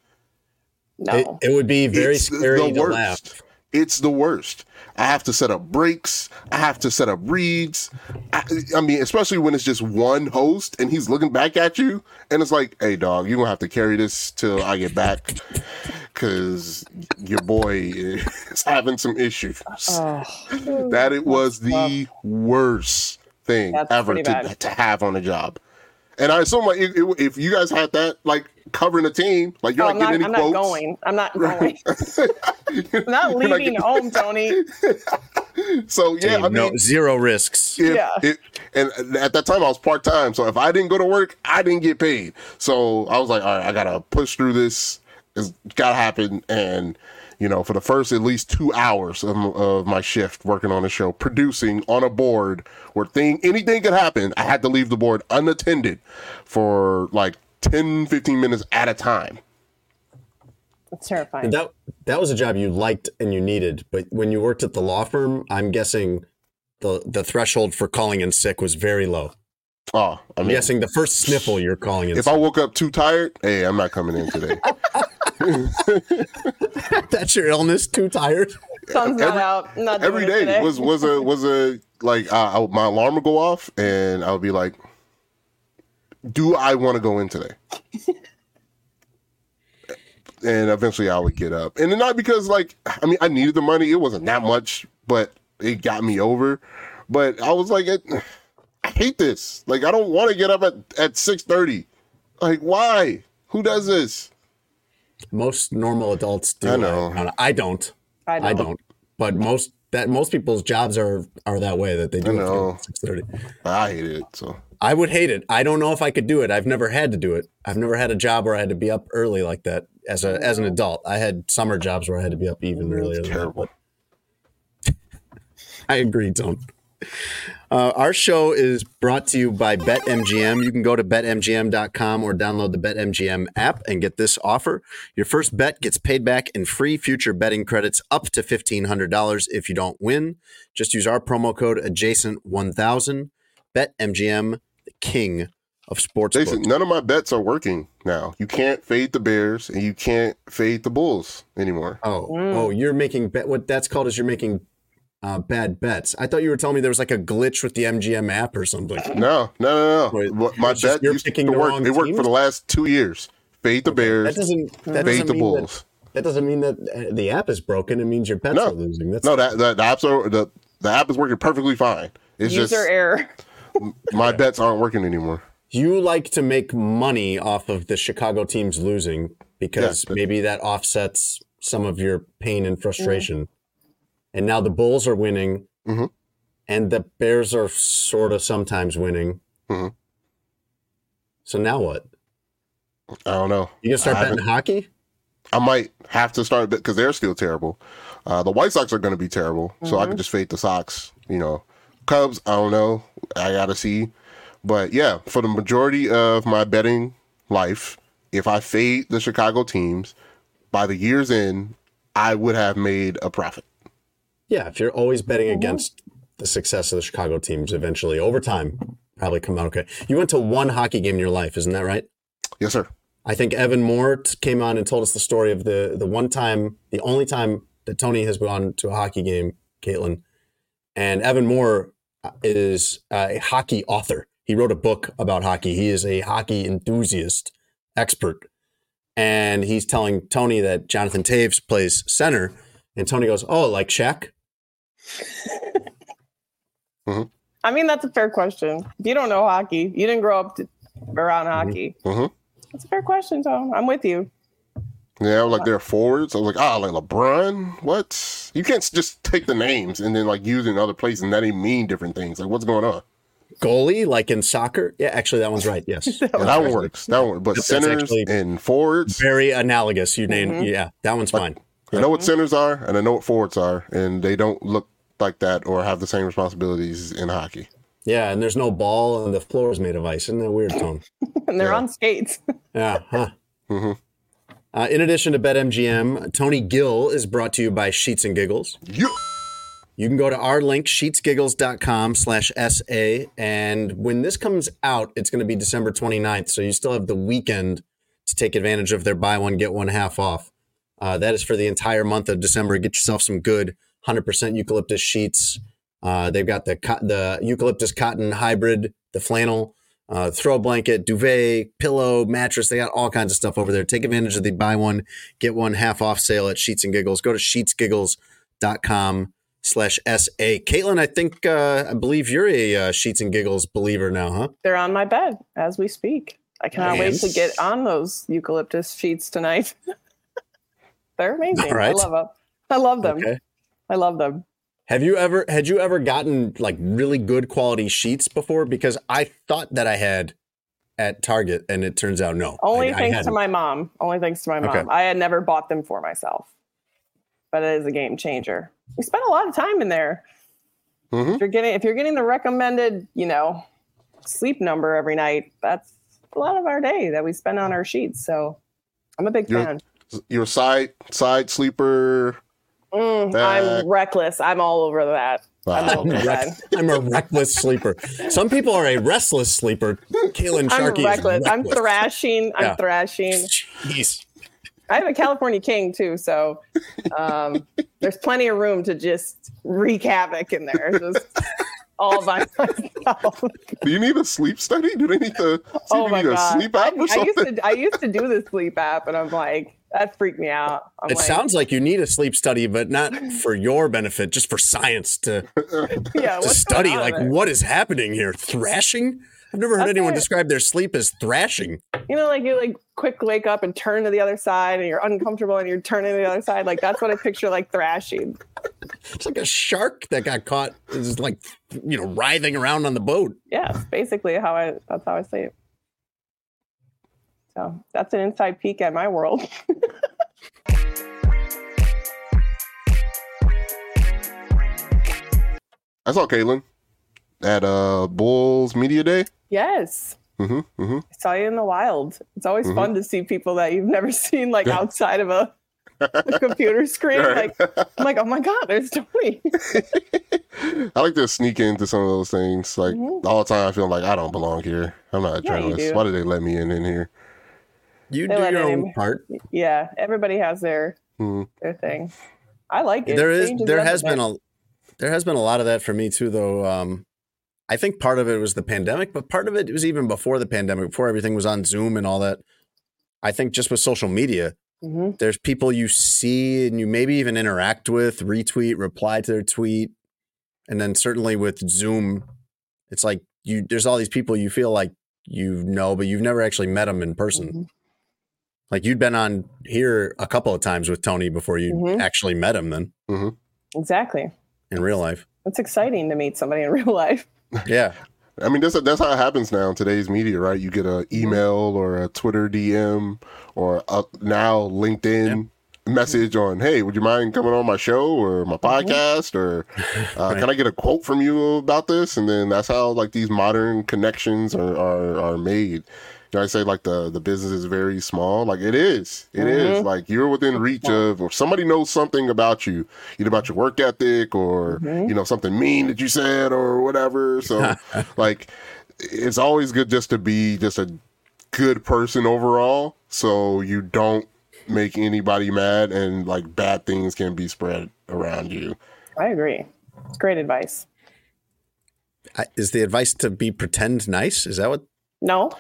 no. it, it would be very It's scary to laugh. It's the worst. I have to set up breaks. I have to set up reads. I, I mean, especially when it's just one host and he's looking back at you, and it's like, "Hey, dog, you're gonna have to carry this till I get back, because your boy is <laughs> having some issues." Oh, that it was That's the worst thing That's ever to, to have on a job. And I assume like if, if you guys had that like covering a team, like you're Oh, not I'm not, getting any I'm not quotes. going. I'm not going. <laughs> I'm not leaving getting- home, Tony. <laughs> So yeah, I mean, no, zero risks. if, Yeah. it, and at that time I was part time, so if I didn't go to work, I didn't get paid. So I was like, all right, I gotta push through this. It's gotta happen. And you know, for the first at least two hours of, of my shift working on the show, producing on a board where thing anything could happen, I had to leave the board unattended for like 10, 15 minutes at a time. It's terrifying. And that that was a job you liked and you needed, but when you worked at the law firm, I'm guessing the the threshold for calling in sick was very low. Oh, I I'm mean, guessing the first sniffle you're calling in if sick. I woke up too tired, hey, I'm not coming in today. <laughs> <laughs> That's your illness, too tired. Sun's not out. Not doing every it today. was was a was a like uh, I, my alarm would go off and I would be like, "Do I want to go in today?" <laughs> and eventually I would get up, and not because like I mean I needed the money; it wasn't that much, but it got me over. But I was like, it, I hate this. Like I don't want to get up at at six thirty. Like why? Who does this? Most normal adults do. I know. I, I don't. I I don't. But most that most people's jobs are are that way that they do I know. six thirty. I hate it. So I would hate it. I don't know if I could do it. I've never had to do it. I've never had a job where I had to be up early like that as a as an adult. I had summer jobs where I had to be up even earlier. Than that, terrible. <laughs> I agree, Tom. Uh, our show is brought to you by BetMGM. You can go to betmgm.com or download the BetMGM app and get this offer. Your first bet gets paid back in free future betting credits up to $1,500 if you don't win. Just use our promo code adjacent1000. BetMGM, the king of sports. Jason, none of my bets are working now. You can't fade the Bears and you can't fade the Bulls anymore. Oh, Mm. oh, you're making bet. What that's called is you're making uh, bad bets. I thought you were telling me there was like a glitch with the MGM app or something. <laughs> No, no, no, no. Wait, my it's bet you're used to picking the work. wrong It worked for the last two years. Fade the That Bears, doesn't. That fade doesn't the Bulls. That, that doesn't mean that uh, the app is broken. It means your bets No. are losing. That's No, that the, the apps are the the app is working perfectly fine. It's User just error. my <laughs> bets aren't working anymore. You like to make money off of the Chicago teams losing because Yeah. maybe that offsets some of your pain and frustration. And now the Bulls are winning, Mhm. and the Bears are sort of sometimes winning. Mhm. So now what? I don't know. You gonna start betting hockey? I might have to start because they're still terrible. Uh, the White Sox are going to be terrible, so Mm-hmm. I can just fade the Sox. You know, Cubs. I don't know. I gotta see. But yeah, for the majority of my betting life, if I fade the Chicago teams by the year's end, I would have made a profit. Yeah, if you're always betting Mm-hmm. against the success of the Chicago teams, eventually over time, probably come out okay. You went to one hockey game in your life, isn't that right? Yes, sir. I think Evan Moore came on and told us the story of the the one time, the only time that Tony has gone to a hockey game, Kaitlin. And Evan Moore is uh, a hockey author. He wrote a book about hockey. He is a hockey enthusiast, expert. And he's telling Tony that Jonathan Toews plays center. And Tony goes, Oh, like Shaq? I mean, that's a fair question. If you don't know hockey, you didn't grow up to, around hockey. Mhm. That's a fair question, Tom. I'm with you. Yeah, like they're forwards. I was like, ah, like LeBron. What? You can't just take the names and then like use it in other places and that even mean different things. Like, what's going on? Goalie, like in soccer? Yeah, actually, that one's right. Yes. <laughs> Yeah, that one works. That one. But That's centers and forwards, Very analogous. You named, yeah, that one's fine. I know what centers are and I know what forwards are, and they don't look like that or have the same responsibilities in hockey. Yeah, and there's no ball and the floor is made of ice. Isn't that weird, Tone? <laughs> And they're Yeah. on skates. <laughs> Yeah, huh. Mm-hmm. Uh, in addition to BetMGM, Tony Gill is brought to you by Sheets and Giggles. Yeah. You can go to our link, sheetsgiggles.com slash SA. And when this comes out, it's going to be December 29th. So you still have the weekend to take advantage of their buy one, get one half off. Uh, that is for the entire month of December. Get yourself some good 100% eucalyptus sheets. Uh, they've got the the eucalyptus cotton hybrid, the flannel, uh, throw blanket, duvet, pillow, mattress. They got all kinds of stuff over there. Take advantage of the buy one, get one half off sale at Sheets and Giggles. Go to sheetsgiggles.com slash SA. Kaitlin, I think, uh, I believe you're a uh, Sheets and Giggles believer now, huh? They're on my bed as we speak. I cannot wait to get on those eucalyptus sheets tonight. <laughs> They're amazing. Right. I love them. I love them. Okay. I love them. Have you ever had you ever gotten like really good quality sheets before? Because I thought that I had at Target, and it turns out no. Only I, I thanks to my mom. Only thanks to my mom. Okay. I had never bought them for myself, but it is a game changer. We spent a lot of time in there. Mhm. If you're getting if you're getting the recommended, you know, sleep number every night, that's a lot of our day that we spend on our sheets. So I'm a big You're- fan. Your side side sleeper. Mm, Back. I'm reckless. I'm all over that. I'm Wow. all over <laughs> I'm a reckless sleeper. Some people are a restless sleeper. Kaitlin I'm Sharkey is reckless. I'm thrashing. I'm Yeah. thrashing. Jeez. I have a California King too, so um, there's plenty of room to just wreak havoc in there. Just all by <laughs> myself. Do you need a sleep study? Do they need to oh my you need a god! sleep I, app or I used to I used to do the sleep app, and I'm like, that freaked me out. I'm It like, sounds like you need a sleep study, but not <laughs> for your benefit, just for science to, <laughs> yeah, to study like there? what is happening here. Thrashing? I've never heard That's anyone describe their sleep as thrashing. You know, like you like quick wake up and turn to the other side, and you're uncomfortable, and you're turning to the other side. Like that's what I picture like thrashing. It's like a shark that got caught is like you know writhing around on the boat. Yeah, basically how I that's how I say it. So that's an inside peek at my world. <laughs> I saw Kaitlin at uh Bulls Media Day. yes. hmm hmm I saw you in the wild. It's always Mhm. fun to see people that you've never <laughs> seen like Yeah. outside of a, a <laughs> computer screen. Right. Like I'm like, oh my god, there's Tony. I like to sneak into some of those things. Like Mhm. all the time, I feel like I don't belong here. I'm not a Yeah, journalist. Why did they let me in in here? You They do your own part. yeah, everybody has their Mhm. their thing. I like it. There is Changes there has been a there has been a lot of that for me too though um i think part of it was the pandemic but part of it was even before the pandemic before everything was on zoom and all that i think just with social media Mhm. there's people you see and you maybe even interact with retweet reply to their tweet and then certainly with Zoom, it's like you. There's all these people you feel like you know, but you've never actually met them in person. Mhm. Like you'd been on here a couple of times with Tony before you Mhm. actually met him then Exactly. in real life. It's exciting to meet somebody in <laughs> real life. Yeah. I mean, that's that's how it happens now in today's media, right? You get an email or a Twitter DM or a, now LinkedIn message on, "Hey, would you mind coming on my show or my podcast or <laughs> uh, Right. can I get a quote from you about this?" And then that's how like these modern connections are are, are made. You know, I say like the the business is very small. Like it is, It is. Mm-hmm. Like you're within reach of, or somebody knows something about you, either about your work ethic or mm-hmm. you know something mean that you said or whatever. So <laughs> like it's always good just to be just a good person overall so you don't make anybody mad and like bad things can be spread around you I agree. It's great advice. I, is the advice to be pretend nice? Is that what? No,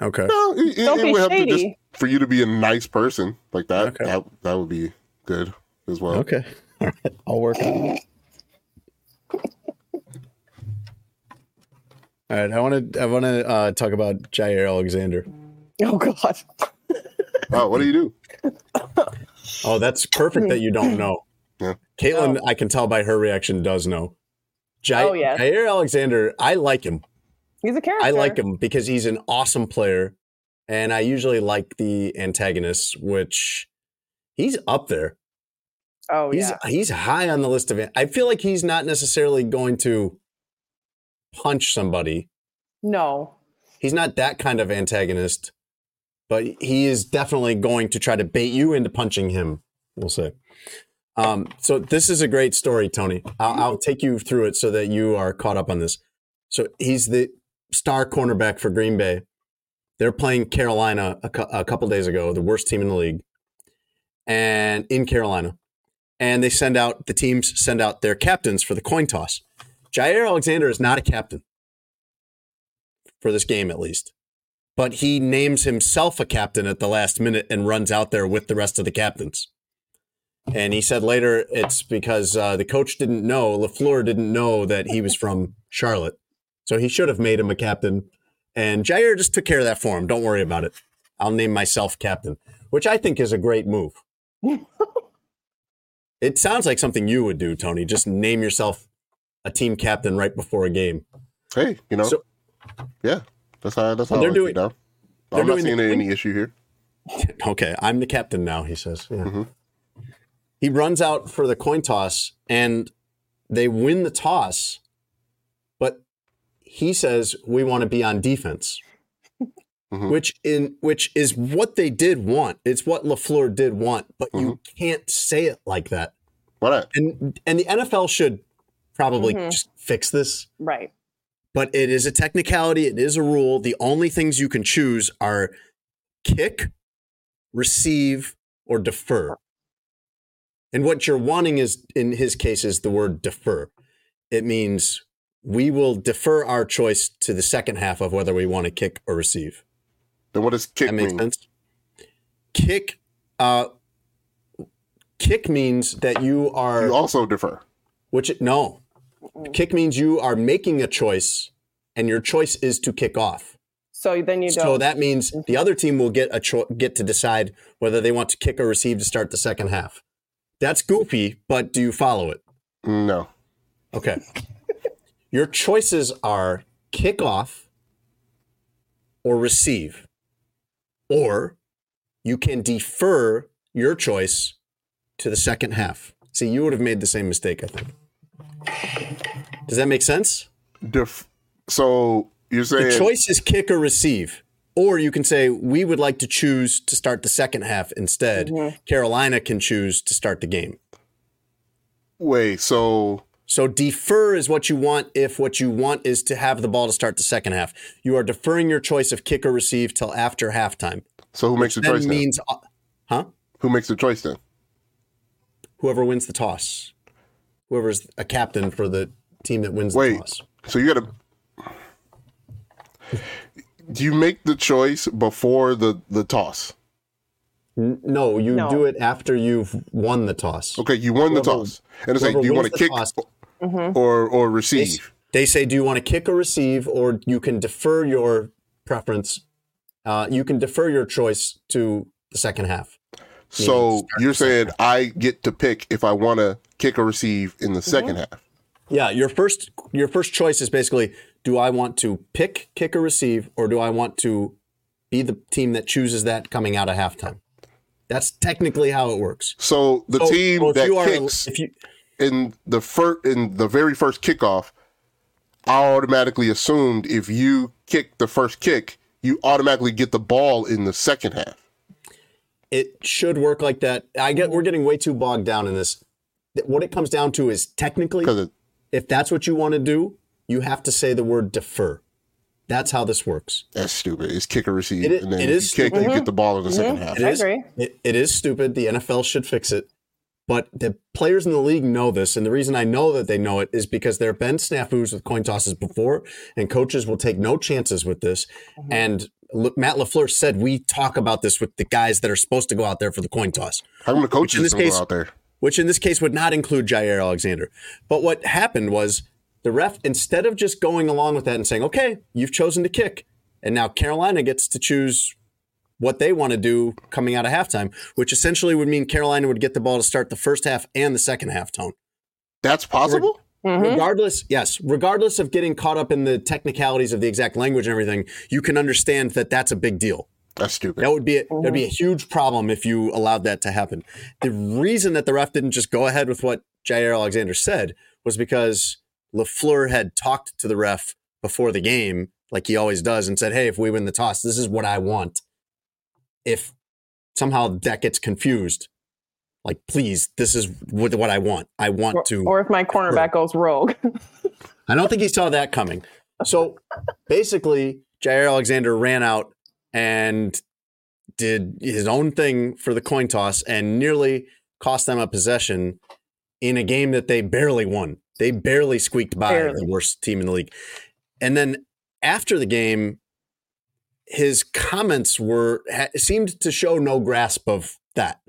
Okay. no it, it- Don't it be would have to just for you to be a nice person like that Okay. that, that would be good as well Okay. <laughs> All right. I'll work on it. All right. I want to. I want to uh, talk about Jaire Alexander. oh god. <laughs> oh what do you do Oh, that's perfect that you don't know. <laughs> Yeah. Kaitlin, I can tell by her reaction, does know. Jaire, Oh, yes. Jaire Alexander, I like him. He's a character. I like him because he's an awesome player, and I usually like the antagonists, which he's up there. Oh He's yeah. he's high on the list of. it. I feel like he's not necessarily going to punch somebody. No. He's not that kind of antagonist, but he is definitely going to try to bait you into punching him. We'll say. Um, so this is a great story, Tony. I'll, I'll take you through it so that you are caught up on this. So he's the star cornerback for Green Bay. They're playing Carolina a, cou- a couple days ago, the worst team in the league, and in Carolina, and they send out the teams send out their captains for the coin toss. Jaire Alexander is not a captain for this game, at least, but he names himself a captain at the last minute and runs out there with the rest of the captains. And he said later it's because uh, the coach didn't know, LaFleur didn't know that he was from Charlotte. So he should have made him a captain. And Jaire just took care of that for him. Don't worry about it. I'll name myself captain, which I think is a great move. <laughs> it sounds like something you would do, Tony. Just name yourself a team captain right before a game. hey you know So- yeah that's how that's how They're doing- it now. they're i'm not doing the seeing thing- any issue here <laughs> Okay, I'm the captain now, he says. Yeah. Mhm. He runs out for the coin toss and they win the toss, he says we want to be on defense. <laughs> Mhm. Which in which is what they did want. It's what LaFleur did want, but you can't say it like that. why not And and the NFL should probably Mhm. just fix this. Right. But it is a technicality, it is a rule. The only things you can choose are kick, receive, or defer. And what you're wanting is, in his case, is the word defer. It means we will defer our choice to the second half of whether we want to kick or receive. then what does kick That makes mean sense. Kick, uh, kick means that you are. you also defer Which no, kick means you are making a choice, and your choice is to kick off. So then you don't. So that means the other team will get a cho- get to decide whether they want to kick or receive to start the second half. That's goofy, but do you follow it? no Okay. Your choices are kick off or receive, or you can defer your choice to the second half. See, you would have made the same mistake, I think. Does that make sense? Def- so you're saying The choice is kick or receive. Or you can say, we would like to choose to start the second half instead. Mm-hmm. Carolina can choose to start the game. wait so So defer is what you want if what you want is to have the ball to start the second half. You are deferring your choice of kick or receive till after halftime. so who makes the choice then? means, uh, huh? who makes the choice then Whoever wins the toss, whoever's a captain for the team that wins the Wait. toss. So you gotta. Do you make the choice before the the toss? No, you No. do it after you've won the toss. Okay, you won the toss, and it's like, do you want to kick? toss- Mhm. or or receive. they say, do you want to kick or receive, or you can defer your preference. Uh, you can defer your choice to the second half. So you're the second saying I get to pick if I want to kick or receive in the 2nd half. Yeah, your first your first choice is basically: do I want to pick, kick, or receive, or do I want to be the team that chooses that coming out of halftime? That's technically how it works. So the So- team so if that you are- kicks if you in the first in the very first kickoff, I automatically assumed if you kick the first kick, you automatically get the ball in the second half. it should work like that. I get we're getting way too bogged down in this. What it comes down to is technically, it, if that's what you want to do, you have to say the word defer. That's how this works. that's stupid. It's kick or receive, It is- and then it if is you kick, stupid. you get the ball in the second mm-hmm. half. It I agree. It, it is stupid. The NFL should fix it. But the players in the league know this. And the reason I know that they know it is because there have been snafus with coin tosses before, and coaches will take no chances with this. Mm-hmm. And look, Matt LaFleur said, We talk about this with the guys that are supposed to go out there for the coin toss, How come the coaches this case- out there? which in this case would not include Jaire Alexander. But what happened was the ref, instead of just going along with that and saying, Okay, you've chosen to kick, and now Carolina gets to choose what they want to do coming out of halftime, which essentially would mean Carolina would get the ball to start the first half and the second half tone. That's possible. Mhm. Regardless, yes, regardless of getting caught up in the technicalities of the exact language and everything, you can understand that that's a big deal. That's stupid. That would be a, that'd be a huge problem if you allowed that to happen. The reason that the ref didn't just go ahead with what Jaire Alexander said was because Lafleur had talked to the ref before the game, like he always does, and said, "Hey, if we win the toss, this is what I want." If somehow that gets confused, like, please, this is what, I want. I want Or, to. or if my cornerback goes rogue. <laughs> I don't think he saw that coming. So basically, Jaire Alexander ran out and did his own thing for the coin toss and nearly cost them a possession in a game that they barely won. They barely squeaked by Barely. the worst team in the league. And then after the game, his comments were seemed to show no grasp of that.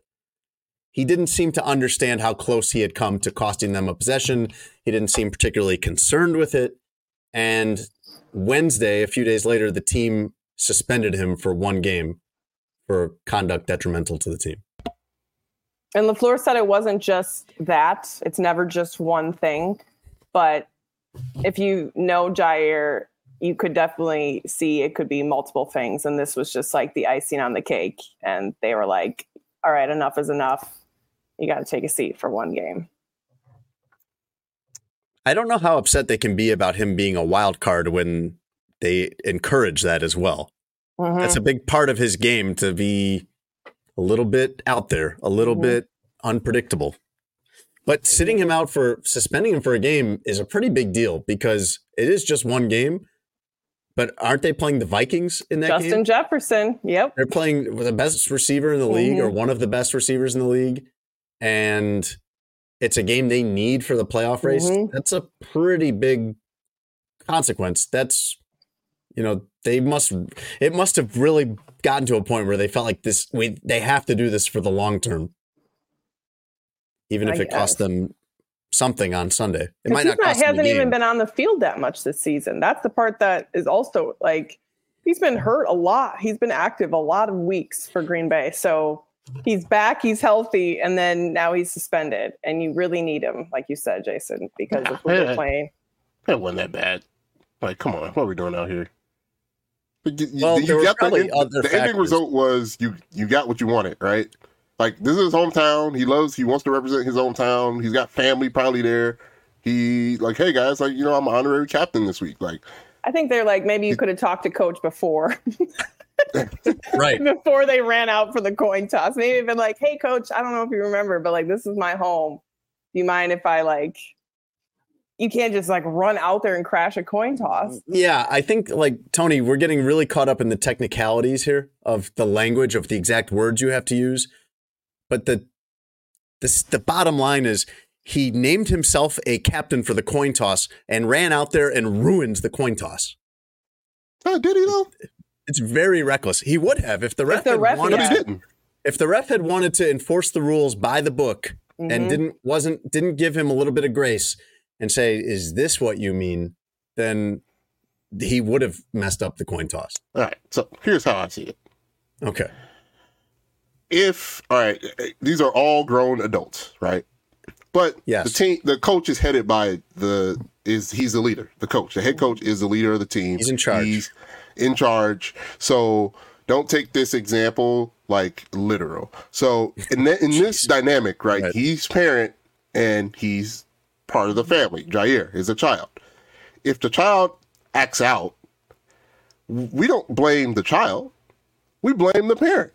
He didn't seem to understand how close he had come to costing them a possession. He didn't seem particularly concerned with it. And Wednesday, a few days later, the team suspended him for one game for conduct detrimental to the team. And LaFleur said it wasn't just that. It's never just one thing. But if you know Jaire, you could definitely see it could be multiple things. And this was just like the icing on the cake. And they were like, all right, enough is enough. You got to take a seat for one game. I don't know how upset they can be about him being a wild card when they encourage that as well. Mhm. That's a big part of his game to be a little bit out there, a little Mhm. bit unpredictable. But sitting him out for suspending him for a game is a pretty big deal because it is just one game. But aren't they playing the Vikings in that game? Justin game? Jefferson. Yep. They're playing the best receiver in the league or one of the best receivers in the league. And it's a game they need for the playoff race. Mhm. That's a pretty big consequence. That's, you know, they must, it must have really gotten to a point where they felt like this, we, they have to do this for the long term. Even if I it costs guess. them something on Sunday. It 'Cause might not cost them hasn't the even game. been on the field that much this season. That's the part that is also like he's been hurt a lot. He's been active a lot of weeks for Green Bay. So he's back, he's healthy, and then now he's suspended. And you really need him, like you said, Jason, because of who they're playing. That wasn't that bad. Like, come on, what are we doing out here? But you, you- Well, you there were got the, end- other the ending result was you you got what you wanted, right? Like this is his hometown. He loves. He wants to represent his hometown. He's got family probably there. He like, hey guys, like you know, I'm an honorary captain this week. Like, I think they're like, maybe you could have talked to coach before. <laughs> right. before they ran out for the coin toss. Maybe been like, hey coach, I don't know if you remember, but like this is my home. Do you mind if I like you can't just like run out there and crash a coin toss. Yeah, I think like Tony, we're getting really caught up in the technicalities here of the language of the exact words you have to use. But the this the bottom line is he named himself a captain for the coin toss and ran out there and ruined the coin toss. oh, did he though? It's very reckless. He would have if the ref, the had ref- wanted Yeah. he if the ref had wanted to enforce the rules by the book Mhm. and didn't wasn't didn't give him a little bit of grace, and say, "Is this what you mean?" then he would have messed up the coin toss. All right. So here's how I see it. Okay. If all right, these are all grown adults, right? But Yes. the team, the coach is headed by the is he's the leader. The coach, the head coach, is the leader of the team. He's in charge. He's in charge. So don't take this example like literal. So in in this <laughs> dynamic, right, Right. He's parent and he's part of the family. Jaire is a child. If the child acts out, we don't blame the child. We blame the parent.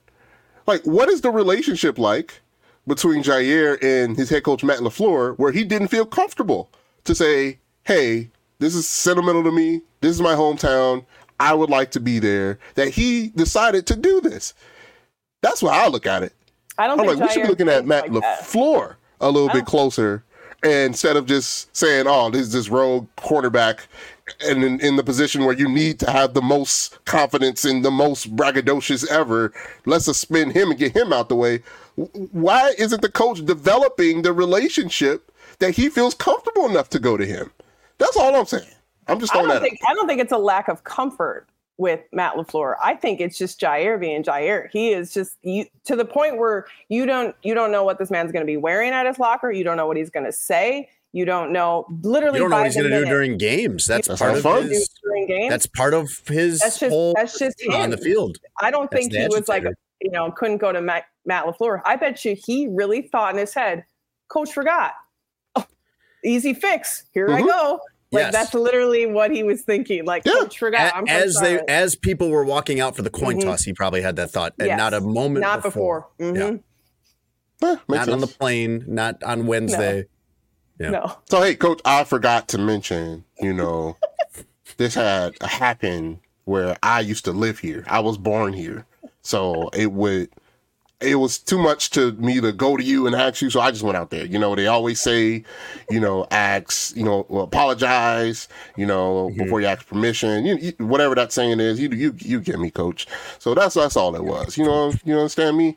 Like, what is the relationship like between Jaire and his head coach Matt LaFleur, where he didn't feel comfortable to say, "Hey, this is sentimental to me. This is my hometown. I would like to be there." That he decided to do this. That's why I look at it. I don't I'm like, we should be looking at Matt like. LaFleur a little Oh. bit closer. Instead of just saying, oh, this is this rogue quarterback and in, in the position where you need to have the most confidence and the most braggadocious ever, let's suspend him and get him out the way. Why isn't the coach developing the relationship that he feels comfortable enough to go to him? That's all I'm saying. I'm just I don't that think I don't think it's a lack of comfort with Matt Lafleur. I think it's just Jaire being Jaire. He is just you to the point where you don't you don't know what this man's going to be wearing at his locker. You don't know what he's going to say. You don't know literally. You don't know what he's going to do during games. That's That's part of fun. his. during games. That's part of his That's just- whole that's just on the field. I don't That's think the he was like you know couldn't go to Matt, Matt Lafleur. I bet you he really thought in his head, Coach forgot. Oh, easy fix. Here I Mhm. go. Like Yes. that's literally what he was thinking. Like Yeah. Coach forgot. A- I'm so as they as people were walking out for the coin Mhm. toss, he probably had that thought, and Yes. not a moment not before. before. Yeah. Mhm. Eh, makes Not on the plane, not on Wednesday. Yeah. No. So hey, coach, I forgot to mention, you know, <laughs> this had happened where I used to live here. I was born here. So it would it was too much to me to go to you and ask you, so I just went out there. You know, they always say, you know, ask, you know, well, apologize, you know, mm-hmm. before you ask permission. You, you, whatever that saying is, you you you get me, coach. So that's that's all it was. You know, you understand me?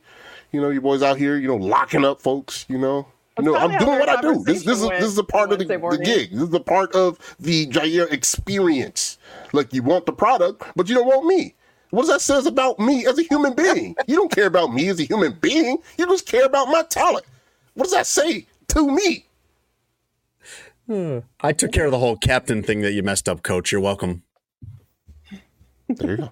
You know, you boys out here, you know, locking up folks, you know. You I'm doing what I do. This this is this is a part of the, the gig. This is a part of the Jaire experience. Like you want the product, but you don't want me. What does that says about me as a human being? You don't care about me as a human being. You just care about my talent. What does that say to me? Hmm. I took care of the whole captain thing that you messed up, coach. You're welcome. There you go.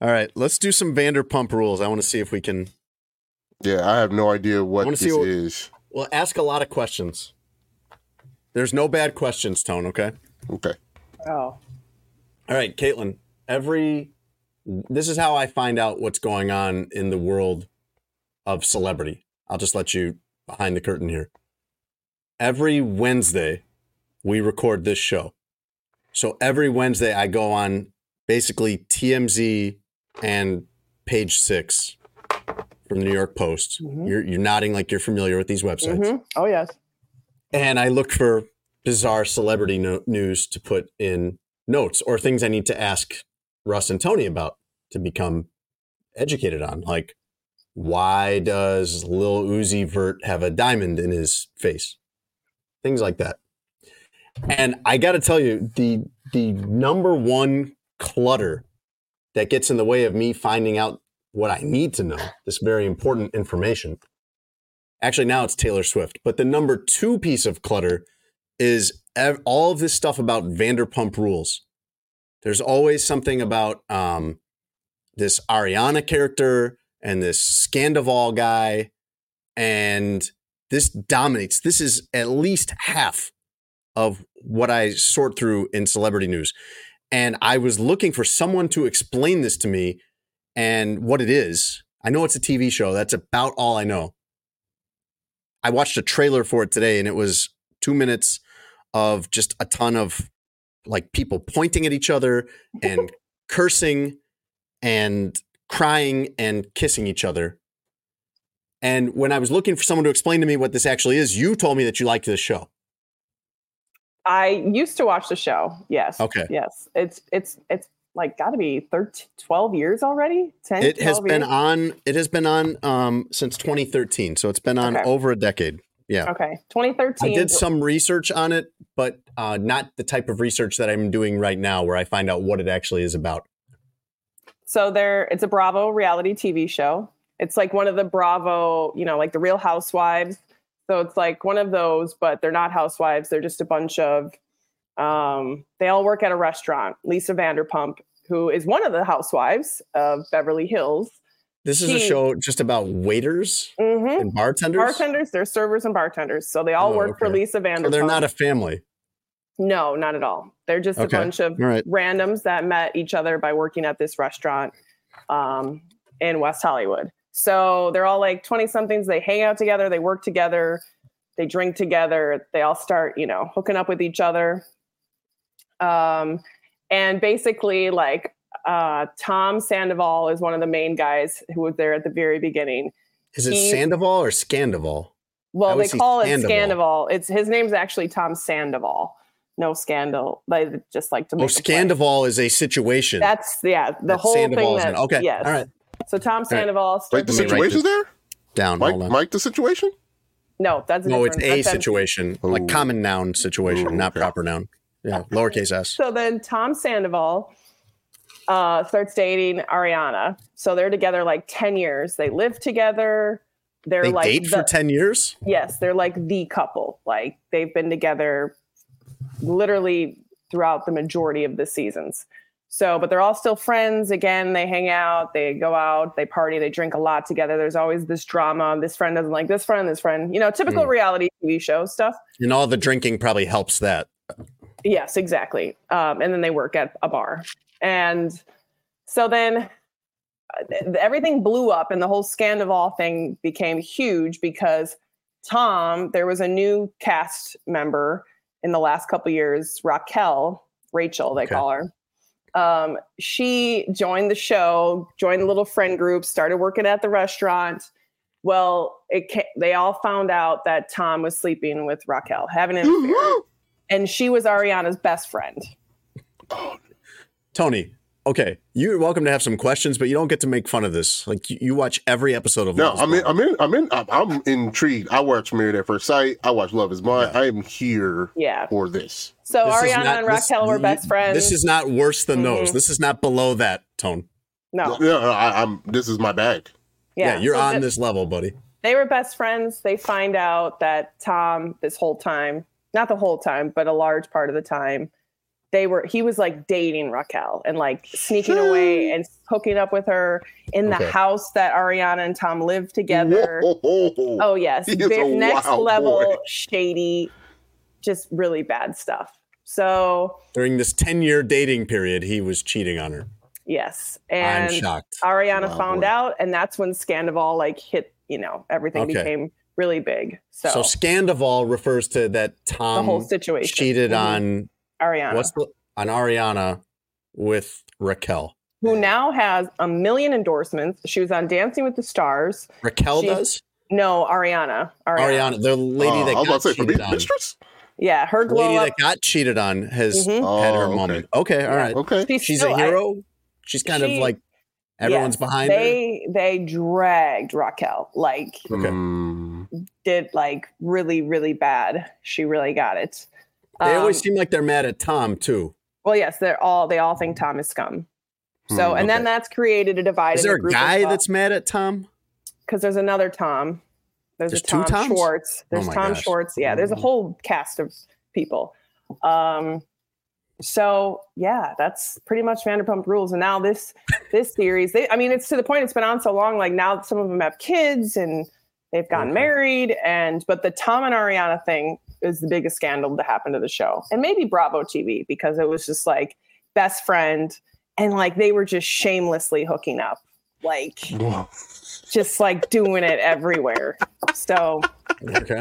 All right, let's do some Vanderpump rules. I want to see if we can. Yeah, I have no idea what this see what- is. Well, ask a lot of questions. There's no bad questions, Tone. Okay. Okay. Oh. All right, Kaitlin. Every this is how I find out what's going on in the world of celebrity. I'll just let you behind the curtain here. Every Wednesday, we record this show. So every Wednesday, I go on basically TMZ and Page Six from the New York Post. You're you're nodding like you're familiar with these websites. Mhm. Oh yes. And I look for bizarre celebrity no- news to put in notes or things I need to ask Russ and Tony about to become educated on. Like, why does Lil Uzi Vert have a diamond in his face? Things like that. And I got to tell you, the the number one clutter that gets in the way of me finding out what I need to know, this very important information. Actually, now it's Taylor Swift. But the number two piece of clutter is ev- all of this stuff about Vanderpump Rules. There's always something about um, this Ariana character and this Scandoval guy, and this dominates. This is at least half of what I sort through in celebrity news. And I was looking for someone to explain this to me and what it is. I know it's a TV show. That's about all I know. I watched a trailer for it today and it was two minutes of just a ton of like people pointing at each other and <laughs> cursing and crying and kissing each other. And when I was looking for someone to explain to me what this actually is, you told me that you liked this show. I used to watch the show. Yes. Okay. Yes. It's it's it's like got to be 13, 12 years already. 10, It has been years? on. It has been on um, since 2013, so it's been on Okay. over a decade. Yeah, Okay. 2013. I did some research on it, but uh, not the type of research that I'm doing right now, where I find out what it actually is about. So there, it's a Bravo reality TV show. It's like one of the Bravo, you know, like the Real Housewives. So it's like one of those, but they're not housewives. They're just a bunch of. Um, they all work at a restaurant. Lisa Vanderpump, who is one of the housewives of Beverly Hills. This is a show just about waiters Mhm. and bartenders. Bartenders, they're servers and bartenders. So they all Oh, work for. Lisa Vanderpump. So they're not a family. No, not at all. They're just Okay. a bunch of right. randoms that met each other by working at this restaurant um, in West Hollywood. So they're all like 20 somethings. They hang out together, they work together, they drink together, they all start, you know, hooking up with each other. Um, and basically, like, uh, Tom Sandoval is one of the main guys who was there at the very beginning. Is it He- Sandoval or Scandoval? Well, they call it Scandoval. Scandoval. It's his name's actually Tom Sandoval. No scandal. They just like to Oh, make a play. Is a situation. That's yeah, the That whole Sandoval thing. That. Okay, Yes. all right. So Tom Sandoval. Wait, starts the Let me situation's there? Down. Mike. Mike, the situation? no, that's a No, it's a that's situation, Ooh. like common noun situation, Ooh, not okay. proper noun. Yeah, lowercase s. So then Tom Sandoval uh, starts dating Ariana. So they're together like ten years. They live together. They're They like date the, for ten years. yes, they're like the couple. Like they've been together literally throughout the majority of the seasons. So, but they're all still friends. Again, they hang out, they go out, they party, they drink a lot together. There's always this drama. This friend doesn't like this friend, this friend, you know, typical Mm. reality TV show stuff. And all the drinking probably helps that. Yes, exactly. Um, and then they work at a bar. And so then uh, everything blew up and the whole Scandoval thing became huge because Tom, there was a new cast member in the last couple years, Raquel, Rachel, they Okay. call her. Um, she joined the show, joined the little friend group, started working at the restaurant. Well, it ca- they all found out that Tom was sleeping with Raquel, having an <gasps> affair, and she was Ariana's best friend. Tony, okay, you're welcome to have some questions, but you don't get to make fun of this. Like you, you watch every episode of No, Love is I'm in, I'm in, I'm in, I'm, I'm intrigued. I watched Married at First Sight. I watched Love is Blind. I am here Yeah. for this. So This Ariana not- and this- Raquel were best friends. This is not worse than those. Mhm. This is not below that tone. no, No, no, I, I'm. This is my bag. Yeah, you're So on th- this level, buddy. They were best friends. They find out that Tom, this whole time, not the whole time, but a large part of the time, they were. He was like dating Raquel and like sneaking away and hooking up with her in the Okay. house that Ariana and Tom lived together. Whoa, whoa, whoa. Oh yes, He is a next wild level boy. shady, just really bad stuff. So During this 10 year dating period, he was cheating on her. yes, and I'm shocked. Ariana Wow, found boy. out, and that's when Scandoval like hit. You know, everything Okay. became really big. So, So, Scandoval refers to that Tom the whole situation cheated Mhm. on Ariana. what's the, on Ariana with Raquel. who now has a million endorsements. She was on Dancing with the Stars. Raquel She's- does. No, Ariana. Ariana. Ariana, the lady Oh, that I was about got to say, cheated on. mistress? Yeah, her The glow lady up. that got cheated on has Mhm. had her Oh, okay. moment. Okay, all right. Okay. She's She's still- a I- hero. She's kind of like everyone's yes, behind her. they they dragged Raquel like Okay. Mm, did like really really bad. She really got it. They always Um, seem like they're mad at Tom too. well, yes, they're all they all think Tom is scum. So Hmm, and then that's created a divide. Is in there the a group as guy well. that's mad at Tom? because there's another Tom. There's, There's a Tom Toms? Schwartz. There's my Tom gosh. Schwartz. Yeah, there's a whole cast of people. Um, so yeah, that's pretty much Vanderpump Rules. And now this this series, they, I mean, it's to the point it's been on so long. Like now, some of them have kids and they've gotten Okay. married. And but the Tom and Ariana thing is the biggest scandal to happen to the show, and maybe Bravo TV because it was just like best friend, and like they were just shamelessly hooking up, like Whoa. just like doing it everywhere. So Okay.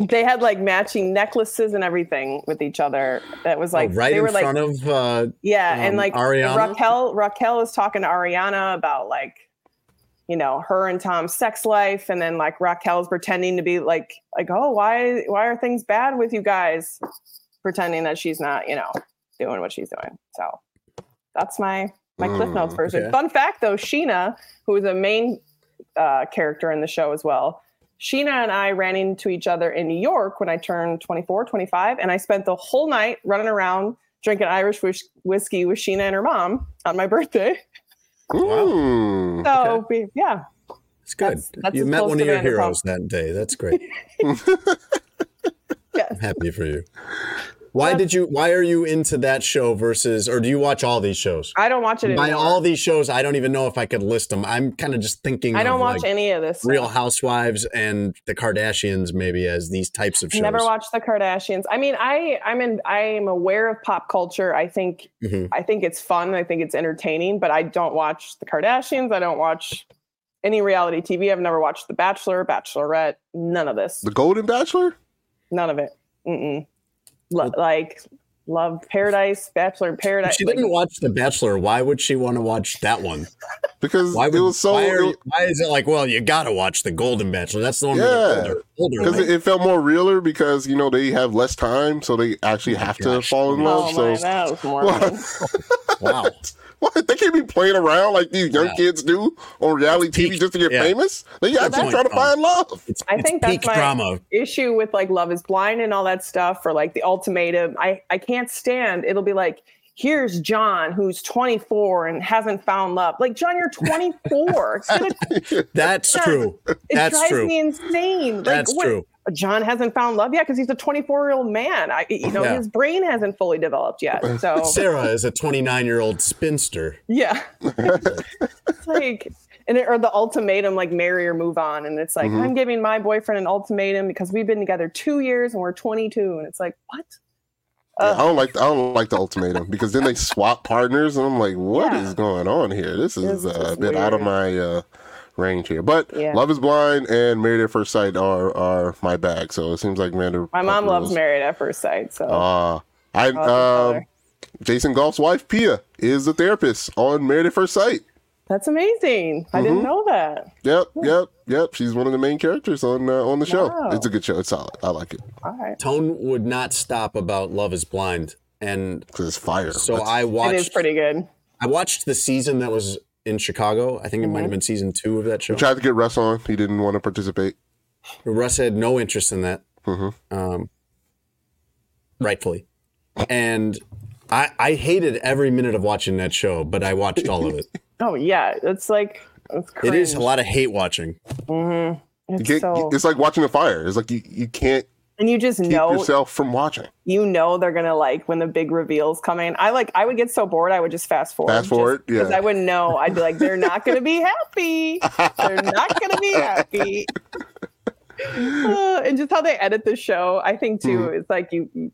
they had like matching necklaces and everything with each other. That was like oh, right they in were like front of uh, yeah, um, and like Ariana? Raquel Raquel is talking to Ariana about like you know her and Tom's sex life, and then like Raquel's pretending to be like like oh why why are things bad with you guys, pretending that she's not you know doing what she's doing. So that's my my Cliff Notes Mm, version. okay. Fun fact though, Scheana, who is a main uh, character in the show as well. Scheana and I ran into each other in New York when I turned 24, 25, and I spent the whole night running around drinking Irish whiskey with Scheana and her mom on my <laughs> birthday. Mm. So, we, yeah, It's good. That's- that's you met one of your heroes that day. That's great. Yes. <laughs> I'm happy for you. Why did you? Why are you into that show versus, or do you watch all these shows? I don't watch it By anymore. all these shows, I don't even know if I could list them. I'm kind of just thinking. I don't of watch like any of this. Real stuff. Housewives and the Kardashians, maybe as these types of shows. I never watched the Kardashians. I mean, I I'm in I am aware of pop culture. I think Mhm. I think it's fun. I think it's entertaining, but I don't watch the Kardashians. I don't watch any reality TV. I've never watched The Bachelor, Bachelorette, none of this. The Golden Bachelor? None of it. Mm-mm. Lo- like Love Paradise, Bachelor in Paradise. If she didn't watch The Bachelor, why would she want to watch that one? <laughs> Because Why would? it was so. why, are why is it like? Well, you got to watch the Golden Bachelor. That's the one Yeah. the older, older. because it, it felt more realer because you know they have less time, so they actually oh have to gosh. fall in love. oh so my, that was more. <laughs> Wow. <laughs> What? They can't be playing around like these young Yeah. kids do on reality It's peak. TV just to get Yeah. famous. They actually point, try to find um, love. It's, I it's think that's my- drama. issue with like Love is Blind and all that stuff, or like the ultimatum. I, I can't stand it'll be like, here's John who's 24 and hasn't found love. Like, John, you're 24. Gonna- <laughs> That's true. it That's drives true. me insane. Like, That's what- true. John hasn't found love yet because he's a 24 year old man. I, you know, Yeah. his brain hasn't fully developed yet. <laughs> So, Sarah is a 29 year old spinster. yeah. <laughs> it's like, and it, or the ultimatum, like marry or move on. And it's like, Mhm. I'm giving my boyfriend an ultimatum because we've been together two years and we're 22. And it's like, what? Yeah, I don't like I don't like the ultimatum because then they swap partners and I'm like, what is Yeah. going on here? This This is is uh, a bit out of my uh, range here. But Yeah. Love is Blind and Married at First Sight are are my bag. So it seems like Vander. My mom loves Married at First Sight. So, Uh, I I'll have to tell um. Jason Goff's wife Pia is the therapist on Married at First Sight. that's amazing. I didn't Mhm. know that. Yep, yep, yep. She's one of the main characters on uh, on the show. Wow. It's a good show. It's solid. I like it All right. Tone would not stop about Love is Blind. And because it's fire. so That's- I watched It is pretty good. I watched the season that was in Chicago. I think it might Mm-hmm. have been season two of that show. we tried to get Russ on. He didn't want to participate. Russ had no interest in that, Mhm. um, rightfully. And I, I hated every minute of watching that show, but I watched all of it. <laughs> Oh, yeah. It's like, it's it is a lot of hate watching. You It's so, It's like watching a fire. It's like you, you can't and you just keep know, yourself from watching. you know, they're going to like when the big reveals come in. I like, I would get so bored. I would just fast forward. Fast forward, Because yeah. I wouldn't know. I'd be like, they're not going to be happy. They're not going to be happy. <laughs> Uh, and just how they edit the show, I think too, Mm-hmm. it's like you,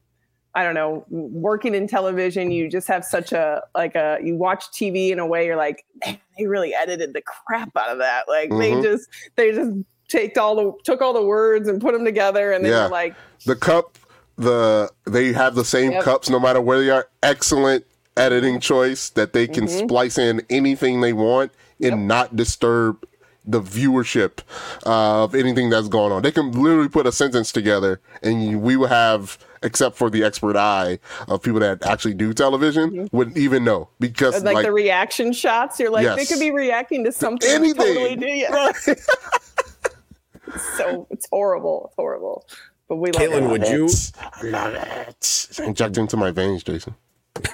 I don't know, working in television, you just have such a like a you watch TV in a way you're like, they really edited the crap out of that. Like Mhm. they just they just take all the took all the words and put them together, and they Yeah. were like, The cup, the they have the same Yep. cups no matter where they are. Excellent editing choice that they can mm-hmm. splice in anything they want and not disturb the viewership of anything that's going on. They can literally put a sentence together, and we will have, except for the expert eye of people that actually do television, mm-hmm. wouldn't even know because like, like, the reaction shots, you're like, they could be reacting to something anything. totally. <laughs> Yeah. so it's horrible. It's horrible. But we love Kaitlin, it. would you? I love it. <laughs> Inject into my veins, Jason. <laughs>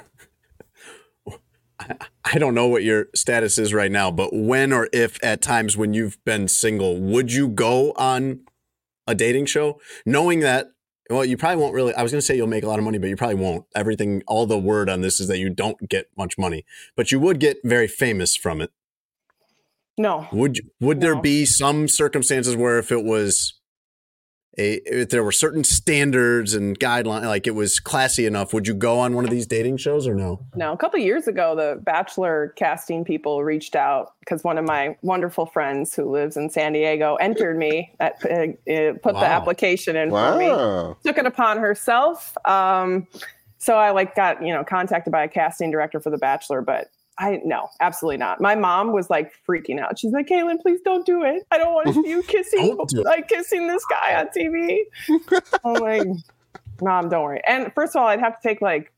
I don't know what your status is right now, but when or if at times when you've been single, would you go on a dating show knowing that? Well, you probably won't really. I was going to say you'll make a lot of money, but you probably won't. Everything, all the word on this is that you don't get much money, but you would get very famous from it. No. Would you, would there be some circumstances where if it was a if there were certain standards and guidelines, like it was classy enough, would you go on one of these dating shows or no? No, a couple years ago, the Bachelor casting people reached out because one of my wonderful friends who lives in San Diego entered me, at, uh, uh, put Wow. the application in for me, took it upon herself. Um, so I like got you know contacted by a casting director for The Bachelor, but I no, absolutely not. My mom was like freaking out. She's like, "Kaitlin, please don't do it. I don't want to see you kissing Don't do it. like kissing this guy on TV." <laughs> I'm like, "Mom, don't worry." And first of all, I'd have to take like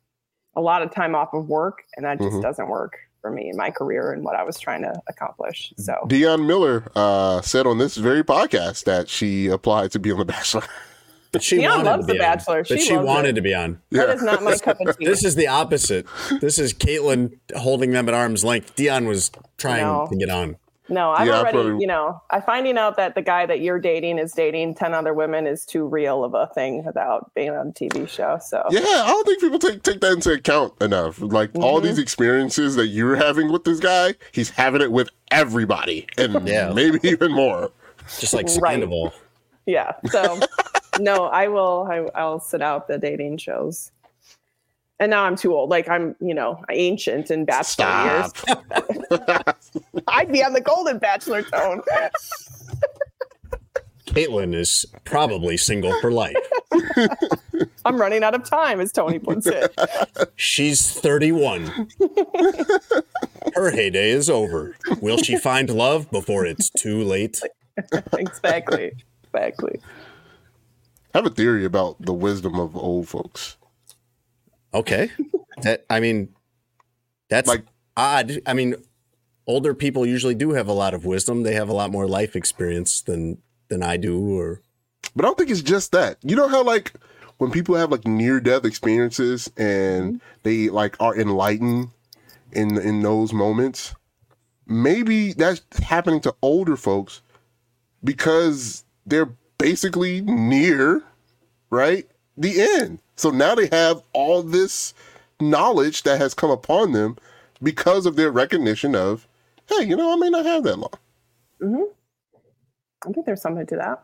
a lot of time off of work, and that just Mhm. doesn't work for me in my career and what I was trying to accomplish. So Dion Miller uh, said on this very podcast that she applied to be on The Bachelor. But she Dion wanted loves to The be on. Bachelor. But She she loves wanted it. to be on. that is not my <laughs> cup of tea. This is the opposite. This is Kaitlin holding them at arm's length. Dion was trying No. to get on. No, I'm Yeah, already, probably- you know, I finding out that the guy that you're dating is dating 10 other women is too real of a thing without being on a TV show. So, Yeah, I don't think people take take that into account enough. Like all Mm-hmm. these experiences that you're having with this guy, he's having it with everybody, and Yeah. maybe <laughs> even more. Just like Right. Yeah. So, <laughs> no, I will, I, I'll sit out the dating shows. And now I'm too old. Like I'm, you know, ancient in bachelor Stop. years. <laughs> I'd be on the golden bachelor tone. Kaitlin is probably single for life. <laughs> I'm running out of time, as Tony puts it. She's 31. <laughs> Her heyday is over. Will she find love before it's too late? exactly. Exactly. I have a theory about the wisdom of old folks. Okay. That I mean that's Like- odd. I mean older people usually do have a lot of wisdom. They have a lot more life experience than than I do or But I don't think it's just that. You know how like when people have like near death experiences and mm-hmm. they like are enlightened in in those moments, maybe that's happening to older folks because they're basically near right the end. So now they have all this knowledge that has come upon them because of their recognition of, hey, you know, I may not have that long. I think there's something to that.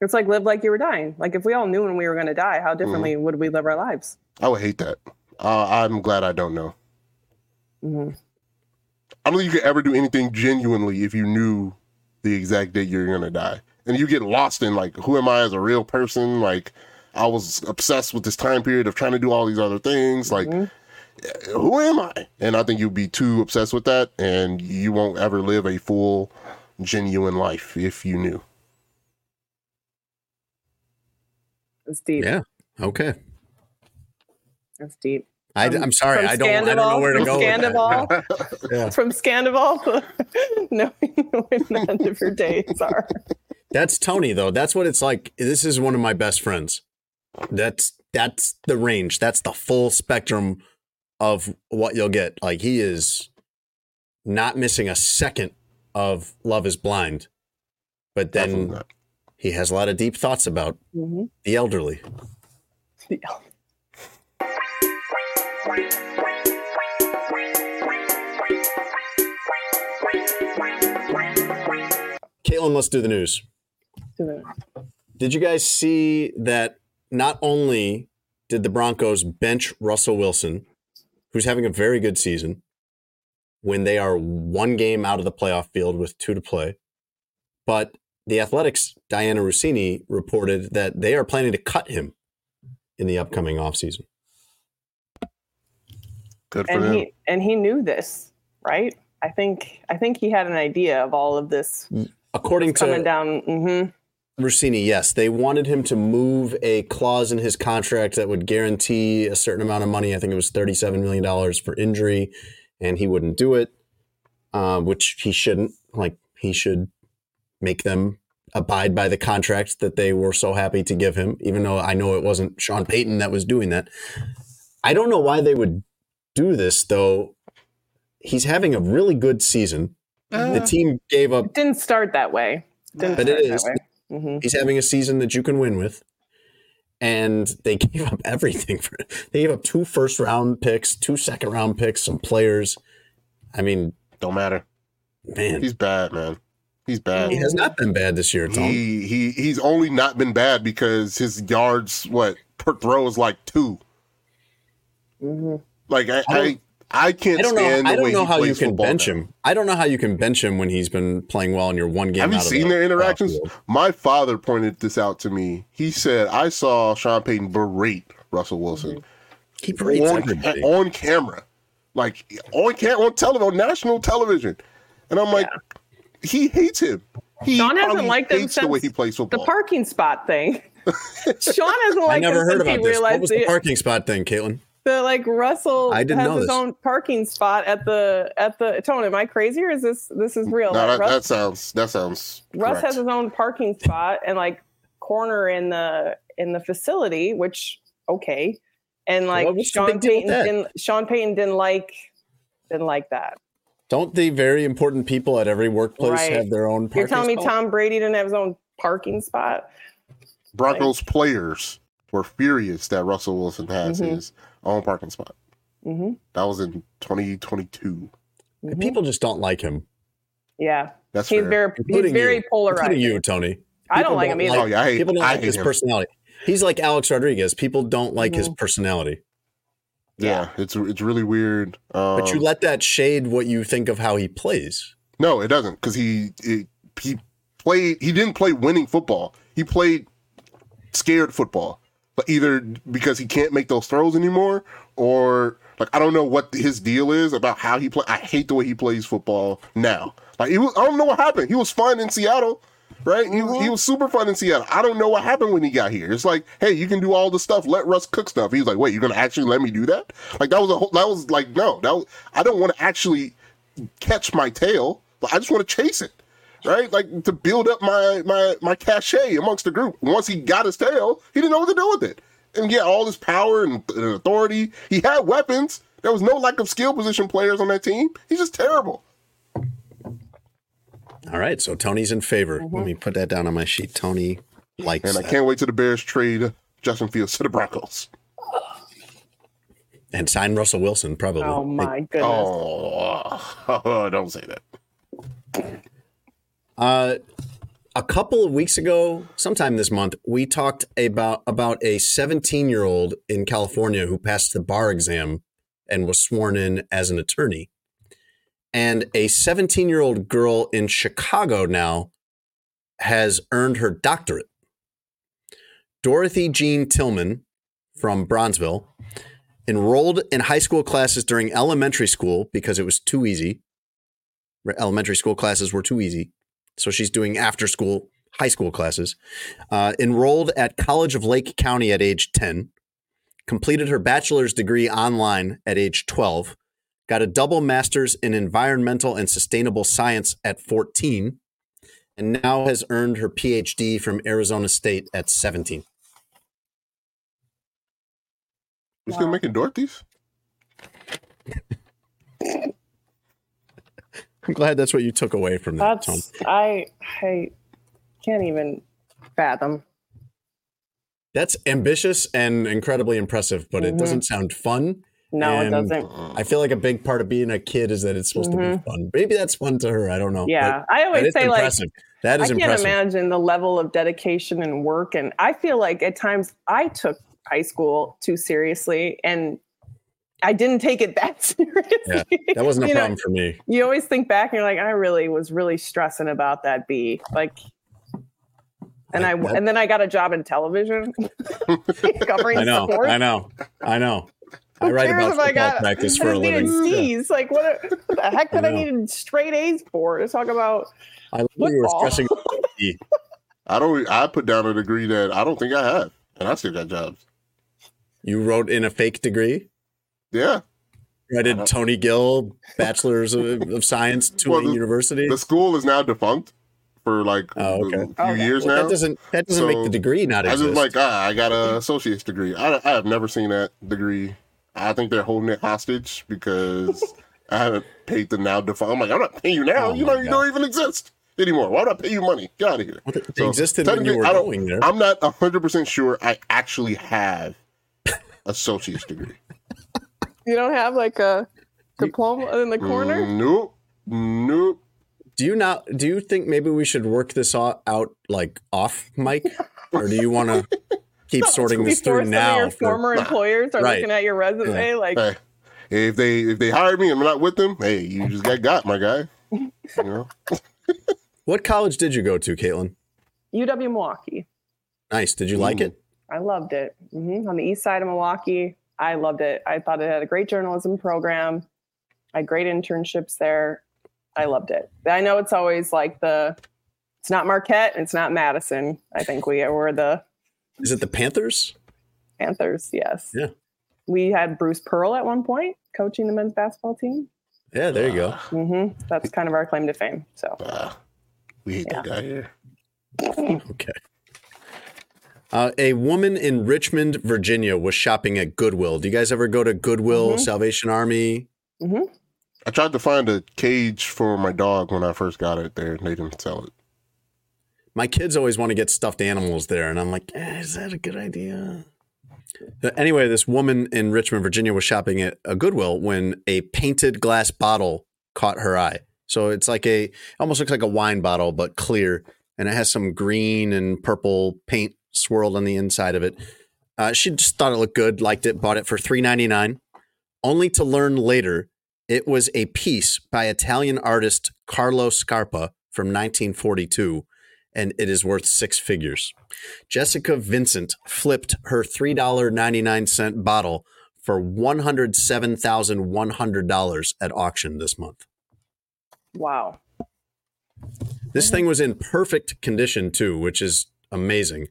It's like live like you were dying. Like if we all knew when we were going to die, how differently Mm-hmm. would we live our lives? I would hate that. Uh, I'm glad I don't know. Mhm. I don't think you could ever do anything genuinely if you knew the exact date you're gonna die, and you get lost in like, who am I as a real person? Like, I was obsessed with this time period of trying to do all these other things. Like, mm-hmm. who am I? And I think you'd be too obsessed with that, and you won't ever live a full, genuine life if you knew. It's deep. Yeah. Okay. It's deep. I, From- am sorry. I don't. I don't know where to go. Scandoval, with that. <laughs> Yeah. from Scandoval, <laughs> knowing when the end of your days are. That's Tony though. That's what it's like. This is one of my best friends. That's that's the range. That's the full spectrum of what you'll get. Like he is not missing a second of Love is Blind. But then he has a lot of deep thoughts about Mhm. the elderly. Kaitlin, let's do the news. Did you guys see that not only did the Broncos bench Russell Wilson, who's having a very good season, when they are one game out of the playoff field with two to play, but the Athletic's Dianna Russini reported that they are planning to cut him in the upcoming offseason. Good for and them. he and he knew this, right? I think I think he had an idea of all of this According coming to down. hmm Russini, yes, they wanted him to move a clause in his contract that would guarantee a certain amount of money. I think it was $37 million for injury, and he wouldn't do it, uh, which he shouldn't. Like, he should make them abide by the contract that they were so happy to give him, even though I know it wasn't Sean Payton that was doing that. I don't know why they would do this, though. He's having a really good season. the team gave up It didn't start that way. Didn't But it is. Way. hmm He's having a season that you can win with. And they <laughs> gave up everything for it. They gave up two first round picks, two second round picks, some players. I mean, Don't matter. man, He's bad, man. He's bad. he has not been bad this year, Tom. He he he's only not been bad because his yards what per throw is like 2 hmm Like I I I, don't- I can't I don't know. stand the I don't know how you can bench now. him. I don't know how you can bench him when he's been playing well in your one game. Have you out of seen the their interactions? outfield. My father pointed this out to me. He said I saw Sean Payton berate Russell Wilson mm-hmm. He berates on, everybody. on camera, like on cam on television, on national television, and I'm like, he hates him. He Sean hasn't liked him hates the way he plays football. The parking spot thing. <laughs> Sean hasn't I liked never heard about he this. What was the the, parking spot thing, Kaitlin? The, like Russell I didn't has know his this. own parking spot at the at the Tone. Am I crazy or is this this is real? no, Like, that, Russ, that sounds that sounds. Russ correct. has his own parking spot and like corner in the in the facility, which okay. And like what's the Sean big deal with Payton didn't Sean Payton didn't like didn't like that. Don't the very important people at every workplace Right. have their own parking You're telling me spot? Tom Brady didn't have his own parking spot? Broncos players were furious that Russell Wilson has Mhm. his own parking spot. hmm That was in 2022. And People just don't like him. Yeah, That's he's fair. very he's very you. polarized. Including you, Tony. I don't People like him either. Oh yeah, I hate, People don't I like his him. personality. He's like Alex Rodriguez. People don't like his personality. Yeah, it's it's really weird. Um, But you let that shade what you think of how he plays. no, it doesn't because he it, he played. He didn't play winning football. He played scared football. But either because he can't make those throws anymore, or like I don't know what his deal is about how he play. I hate the way he plays football now. Like he was, I don't know what happened. He was fun in Seattle, right? He was he mm-hmm. was super fun in Seattle. I don't know what happened when he got here. It's like, hey, you can do all the stuff. Let Russ cook stuff. He was like, wait, you're gonna actually let me do that? Like that was a whole, that was like no, that was, I don't want to actually catch my tail. But I just want to chase it, right? Like to build up my my my cachet amongst the group. Once he got his tail, he didn't know what to do with it. And yeah, all this power and, and authority. He had weapons. There was no lack of skill position players on that team. He's just terrible. All right, so Tony's in favor. Let mm-hmm. me put that down on my sheet. Tony likes And I that. can't wait to the Bears trade Justin Fields to the Broncos. and sign Russell Wilson probably. Oh my goodness. Oh, <laughs> don't say that. Uh, a couple of weeks ago, sometime this month, we talked about about a 17 year old in California who passed the bar exam and was sworn in as an attorney, and a 17 year old girl in Chicago now has earned her doctorate. Dorothy Jean Tillman from Bronzeville enrolled in high school classes during elementary school because it was too easy. Elementary school classes were too easy. So she's doing after school high school classes. Uh, enrolled at College of Lake County at age 10. Completed her bachelor's degree online at age 12. Got a double master's in environmental and sustainable science at 14. And now has earned her PhD from Arizona State at 17. You still making Dorothy's? I'm glad that's what you took away from that, Tom. I I can't even fathom. That's ambitious and incredibly impressive, but it doesn't sound fun. No, it doesn't. I feel like a big part of being a kid is that it's supposed to be fun. Maybe that's fun to her. I don't know. Mm-hmm. Yeah, I always that is say, like, impressive. that I can't impressive. imagine the level of dedication and work. And I feel like at times I took high school too seriously and I didn't take it that <laughs> seriously. Yeah, that wasn't a You know, problem for me. you always think back and you're like, I really was really stressing about that B. Like, and I, Like that- and then I got a job in television <laughs> covering I know. sports. I know. I know. I write about if I got- practice for a <laughs> just needed living. Yeah. C's. Like what, what the heck did I I, need straight A's for? To talk about I love that you were stressing. I don't. I put down a degree that I don't think I have, and I still got jobs. You wrote in a fake degree. Yeah, I did Tony Gill, Bachelor's of, of Science, <laughs> Tulane Well, the- University. the school is now defunct for like Oh, okay. a few Okay. years Well, now. that doesn't that doesn't make the degree not I exist. just like ah, I got a associate's degree. I, I have never seen that degree. I think they're holding it hostage because <laughs> I haven't paid the now defunct. I'm like, I'm not paying you now. Oh you my know, you don't even exist anymore. Why would I pay you money? Get out of here. Well, they existed when you technically, were I don't- going there. I'm not 100 percent sure I actually have <laughs> associate's degree. You don't have like a diploma in the corner. Nope. Nope. do you not? Do you think maybe we should work this au- out like off mic, <laughs> or do you want to keep sorting this Before through some now? of your for- former employers are Right. looking at your resume, like Hey, if they if they hire me and I'm not with them, hey, you just got got, my guy. You know. <laughs> what college did you go to, Kaitlin? UW Milwaukee. Nice. Did you like it? I loved it. hmm On the east side of Milwaukee, I loved it. I thought it had a great journalism program. I had great internships there. I loved it. I know it's always like the, it's not Marquette, it's not Madison. I think we were the Is it the Panthers? Panthers. Yes. Yeah. We had Bruce Pearl at one point coaching the men's basketball team. Yeah, there you go. hmm That's kind of our claim to fame. So Ah, we hate that guy here. Okay. Uh, a woman in Richmond, Virginia, was shopping at Goodwill. Do you guys ever go to Goodwill, Mhm. Salvation Army? I tried to find a cage for my dog when I first got it there, and they didn't sell it. My kids always want to get stuffed animals there, and I'm like, eh, is that a good idea? But anyway, this woman in Richmond, Virginia, was shopping at a Goodwill when a painted glass bottle caught her eye. So it's like a almost looks like a wine bottle, but clear, and it has some green and purple paint swirled on the inside of it. Uh, she just thought it looked good, liked it, bought it for three ninety nine, only to learn later it was a piece by Italian artist Carlo Scarpa from 1942 and it is worth six figures. Jessica Vincent flipped her $3.99 bottle for $107,100 at auction this month. wow. This thing was in perfect condition too, which is amazing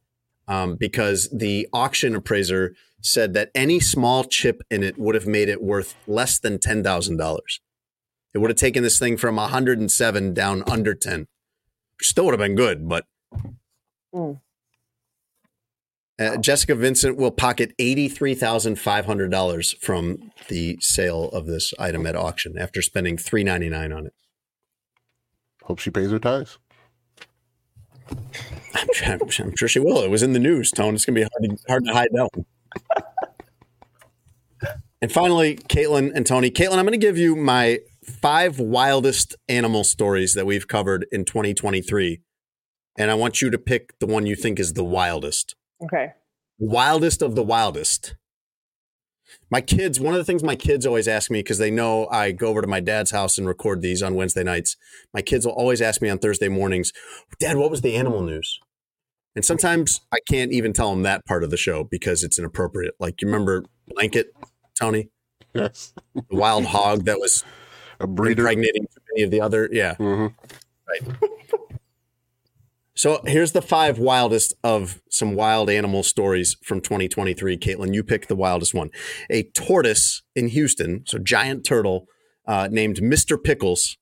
um, because the auction appraiser said that any small chip in it would have made it worth less than $10,000. It would have taken this thing from 107 down under 10, which still would have been good, but Mm. Uh, Jessica Vincent will pocket $83,500 from the sale of this item at auction after spending 399 on it. Hope she pays her tithes. I'm, I'm, I'm sure she will. It was in the news, Tone. It's going to be hard to, hard to hide that one. and finally, Kaitlin and Tony. Kaitlin, I'm going to give you my five wildest animal stories that we've covered in 2023. And I want you to pick the one you think is the wildest. Okay. Wildest of the wildest. My kids, one of the things my kids always ask me, because they know I go over to my dad's house and record these on Wednesday nights, my kids will always ask me on Thursday mornings, Dad, what was the animal news? And sometimes I can't even tell them that part of the show because it's inappropriate. Like, you remember Blanket, Tony? Yes, The wild hog that was a breeder. impregnating too many of the other. Yeah. Mhm. Right. So here's the five wildest of some wild animal stories from 2023. Kaitlin, you pick the wildest one. A tortoise in Houston, so giant turtle, uh, named Mr. Pickles,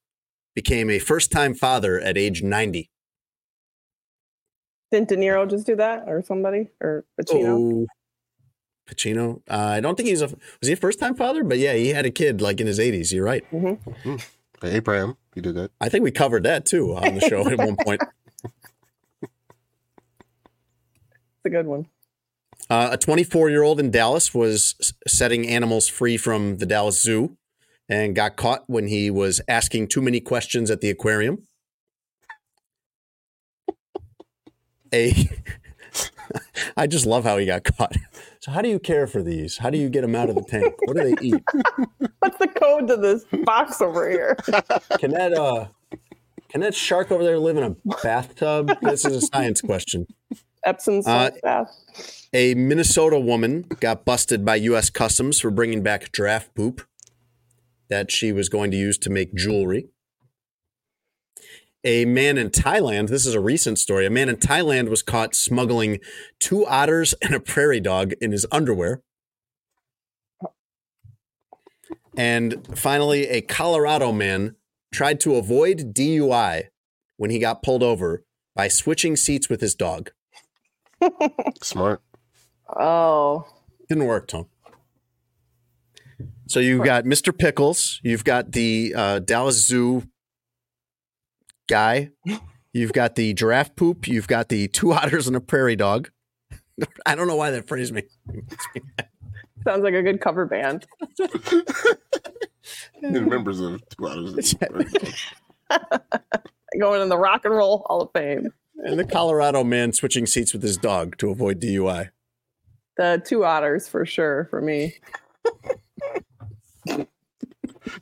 became a first time father at age 90. Didn't De Niro just do that, or somebody, or Pacino? Oh, Pacino. Uh, I don't think he's a, was he a first time father? But yeah, he had a kid like in his 80s. You're right. Abraham, he did that. I think we covered that too on the show at one point. <laughs> It's a good one. Uh, a 24 year old in Dallas was setting animals free from the Dallas Zoo and got caught when he was asking too many questions at the aquarium. A, <laughs> I just love how he got caught. So, how do you care for these? How do you get them out of the tank? What do they eat? <laughs> What's the code to this box over here? Can that uh, can that shark over there live in a bathtub? This is a science question. Epsom Uh, bath. A Minnesota woman got busted by U.S. Customs for bringing back giraffe poop that she was going to use to make jewelry. A man in Thailand, this is a recent story. A man in Thailand was caught smuggling two otters and a prairie dog in his underwear. And finally, a Colorado man tried to avoid DUI when he got pulled over by switching seats with his dog. Smart. Oh, Didn't work, Tom. So you've got Mr. Pickles, you've got the uh, Dallas Zoo guy, you've got the giraffe poop, you've got the two otters and a prairie dog. <laughs> I don't know why that phrased me. sounds like a good cover band. <laughs> The members of Two Hours. <laughs> Going in the Rock and Roll Hall of Fame. And the Colorado man switching seats with his dog to avoid DUI. The two otters for sure for me. <laughs>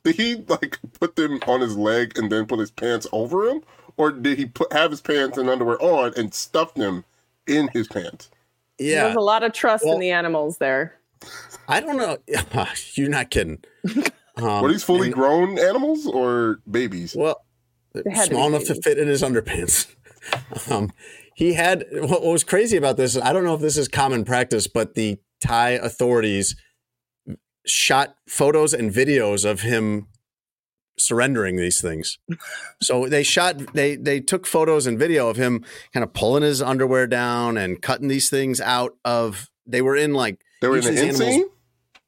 Did he like put them on his leg and then put his pants over him, or did he put have his pants and underwear on and stuff them in his pants? Yeah, There's a lot of trust Well- in the animals there. I don't know. <laughs> You're not kidding. <laughs> Um, Were these fully and- grown animals or babies? Well, had to small be enough to fit in his underpants. Um, he had what was crazy about this. I don't know if this is common practice, but the Thai authorities shot photos and videos of him surrendering these things. So they shot they they took photos and video of him kind of pulling his underwear down and cutting these things out of. They were in like They were in the animals-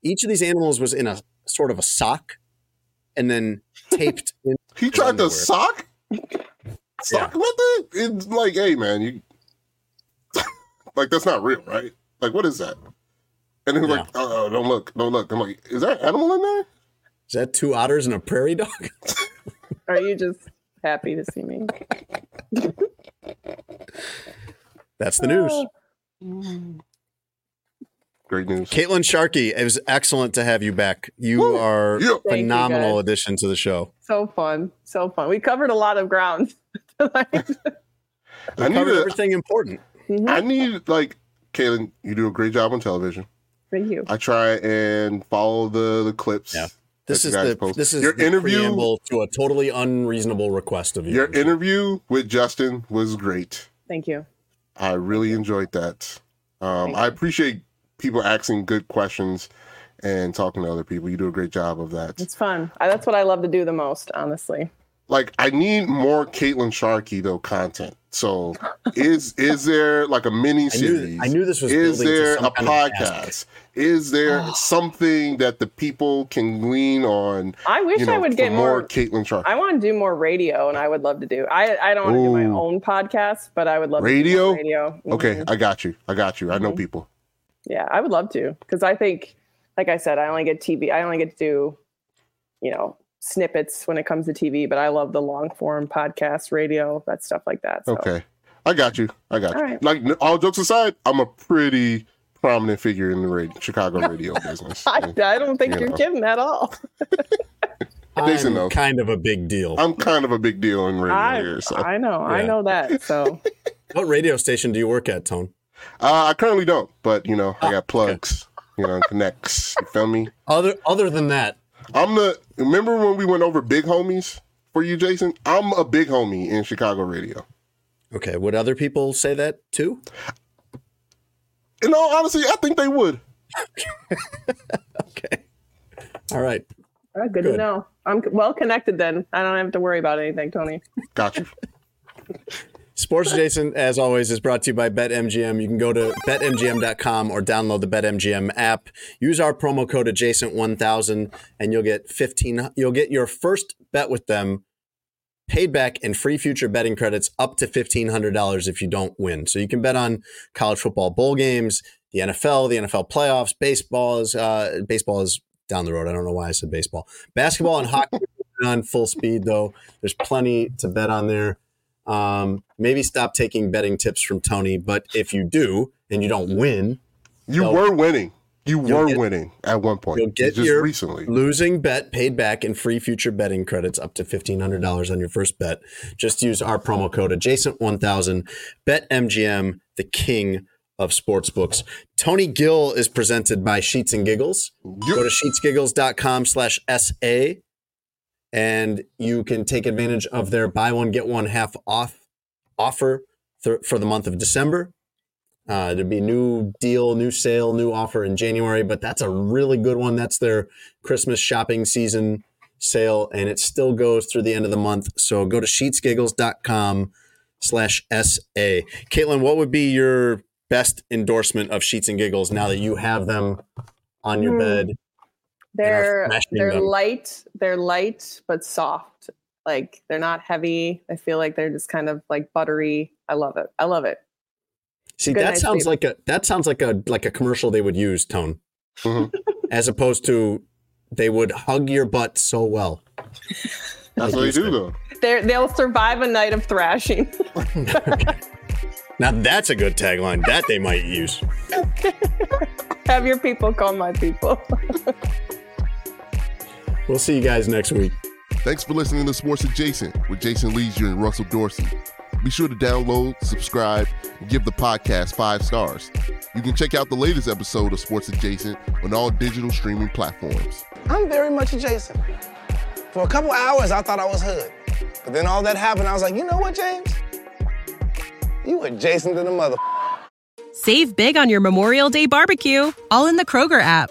each of these animals was in a sort of a sock, and then taped. <laughs> in He tried to underwear. sock. Sock? What the? It's like, hey man, you <laughs> like that's not real, right? Like, what is that? And then like, uh, oh, don't look, don't look. I'm like, is that animal in there? Is that two otters and a prairie dog? <laughs> Are you just happy to see me? That's the news. <sighs> Great news. Kaitlin Sharkey, it was excellent to have you back. You Woo! are Yeah. a Thank you, phenomenal guys. addition to the show. So fun. So fun. We covered a lot of ground. <laughs> <laughs> tonight. <laughs> I need Covered to, everything important. I need like, Kaitlin, you do a great job on television. Thank you. I try and follow the the clips. Yeah. This is the post. this is your the interview. preamble to a totally unreasonable request of you. Your interview with Justin was great. Thank you. I really enjoyed that. Um, I appreciate people asking good questions and talking to other people. You do a great job of that. It's fun. I, that's what I love to do the most, honestly. Like, I need more Kaitlin Sharkey though content. So, is is there like a mini series? knew, I knew this was Is building to there a podcast? Is there something that the people can glean on? I wish you know, I would get more more. Kaitlin Sharkey. I want to do more radio, and I would love to do. I I don't want to do my own podcast, but I would love Radio? To do more radio. Okay, Mhm. I got you. I got you. I know Mhm. people. Yeah, I would love to because I think, like I said, I only get TV. I only get to do, you know, snippets when it comes to TV, but I love the long form podcast, radio, that stuff like that. So. Okay, I got you. I got you. All right. Like all jokes aside, I'm a pretty prominent figure in the radio, Chicago <laughs> radio business. I, I don't think You you're know. kidding at all. <laughs> Jason I'm knows. kind of a big deal. I'm kind of a big deal in radio I, here. So I know, I know that. So <laughs> what radio station do you work at, Tone? uh, I currently don't, but you know, I Ah, got plugs. You know, connects. You feel me? Other other than that, I'm the. Remember when we went over big homies for you, Jason? I'm a big homie in Chicago radio. okay. Would other people say that too? In all honesty, I think they would. <laughs> Okay. All right. uh, good, Good. to know. I'm well connected then. I don't have to worry about anything, Tony. Got you. <laughs> Sports Adjacent, as always, is brought to you by BetMGM. You can go to betmgm.com or download the BetMGM app. Use our promo code adjacent1000 and you'll get 15 you'll get your first bet with them paid back and free future betting credits up to $1500 if you don't win. So you can bet on college football bowl games, the NFL, the NFL playoffs, baseball is uh, baseball is down the road. I don't know why I said baseball. Basketball and hockey <laughs> on full speed though. There's plenty to bet on there. Um, maybe stop taking betting tips from Tony, but if you do and you don't win, You were winning. You were get- winning at one point. You'll get just your recently. losing bet paid back in free future betting credits up to $1,500 on your first bet. Just use our promo code adjacent1000. Bet MGM, the king of sportsbooks. Tony Gill is presented by Sheets and Giggles. Go to sheetsgiggles.com slash SA and you can take advantage of their buy one, get one half off offer th- for the month of December. Uh, there'd be new deal, new sale, new offer in January, but that's a really good one. That's their Christmas shopping season sale, and it still goes through the end of the month. So go to sheetsgiggles.com slash SA. Kaitlin, what would be your best endorsement of Sheets and Giggles now that you have them on your Hmm. bed? They're they're them. light. They're light but soft. Like they're not heavy. I feel like they're just kind of like buttery. I love it. I love it. See, Good that sounds sleep. like a that sounds like a like a commercial they would use, Tone. Mhm. <laughs> As opposed to they would hug your butt so well. That's what they do, though. They're, they'll survive a night of thrashing. <laughs> <laughs> Now that's a good tagline. That they might use. Have your people call my people. We'll see you guys next week. Thanks for listening to Sports Adjacent with Jason Lieser and Russell Dorsey. Be sure to download, subscribe, and give the podcast five stars. You can check out the latest episode of Sports Adjacent on all digital streaming platforms. I'm very much adjacent. For a couple hours, I thought I was hood. But then all that happened, I was like, you know what, James? You adjacent to the mother. Save big on your Memorial Day barbecue, all in the Kroger app.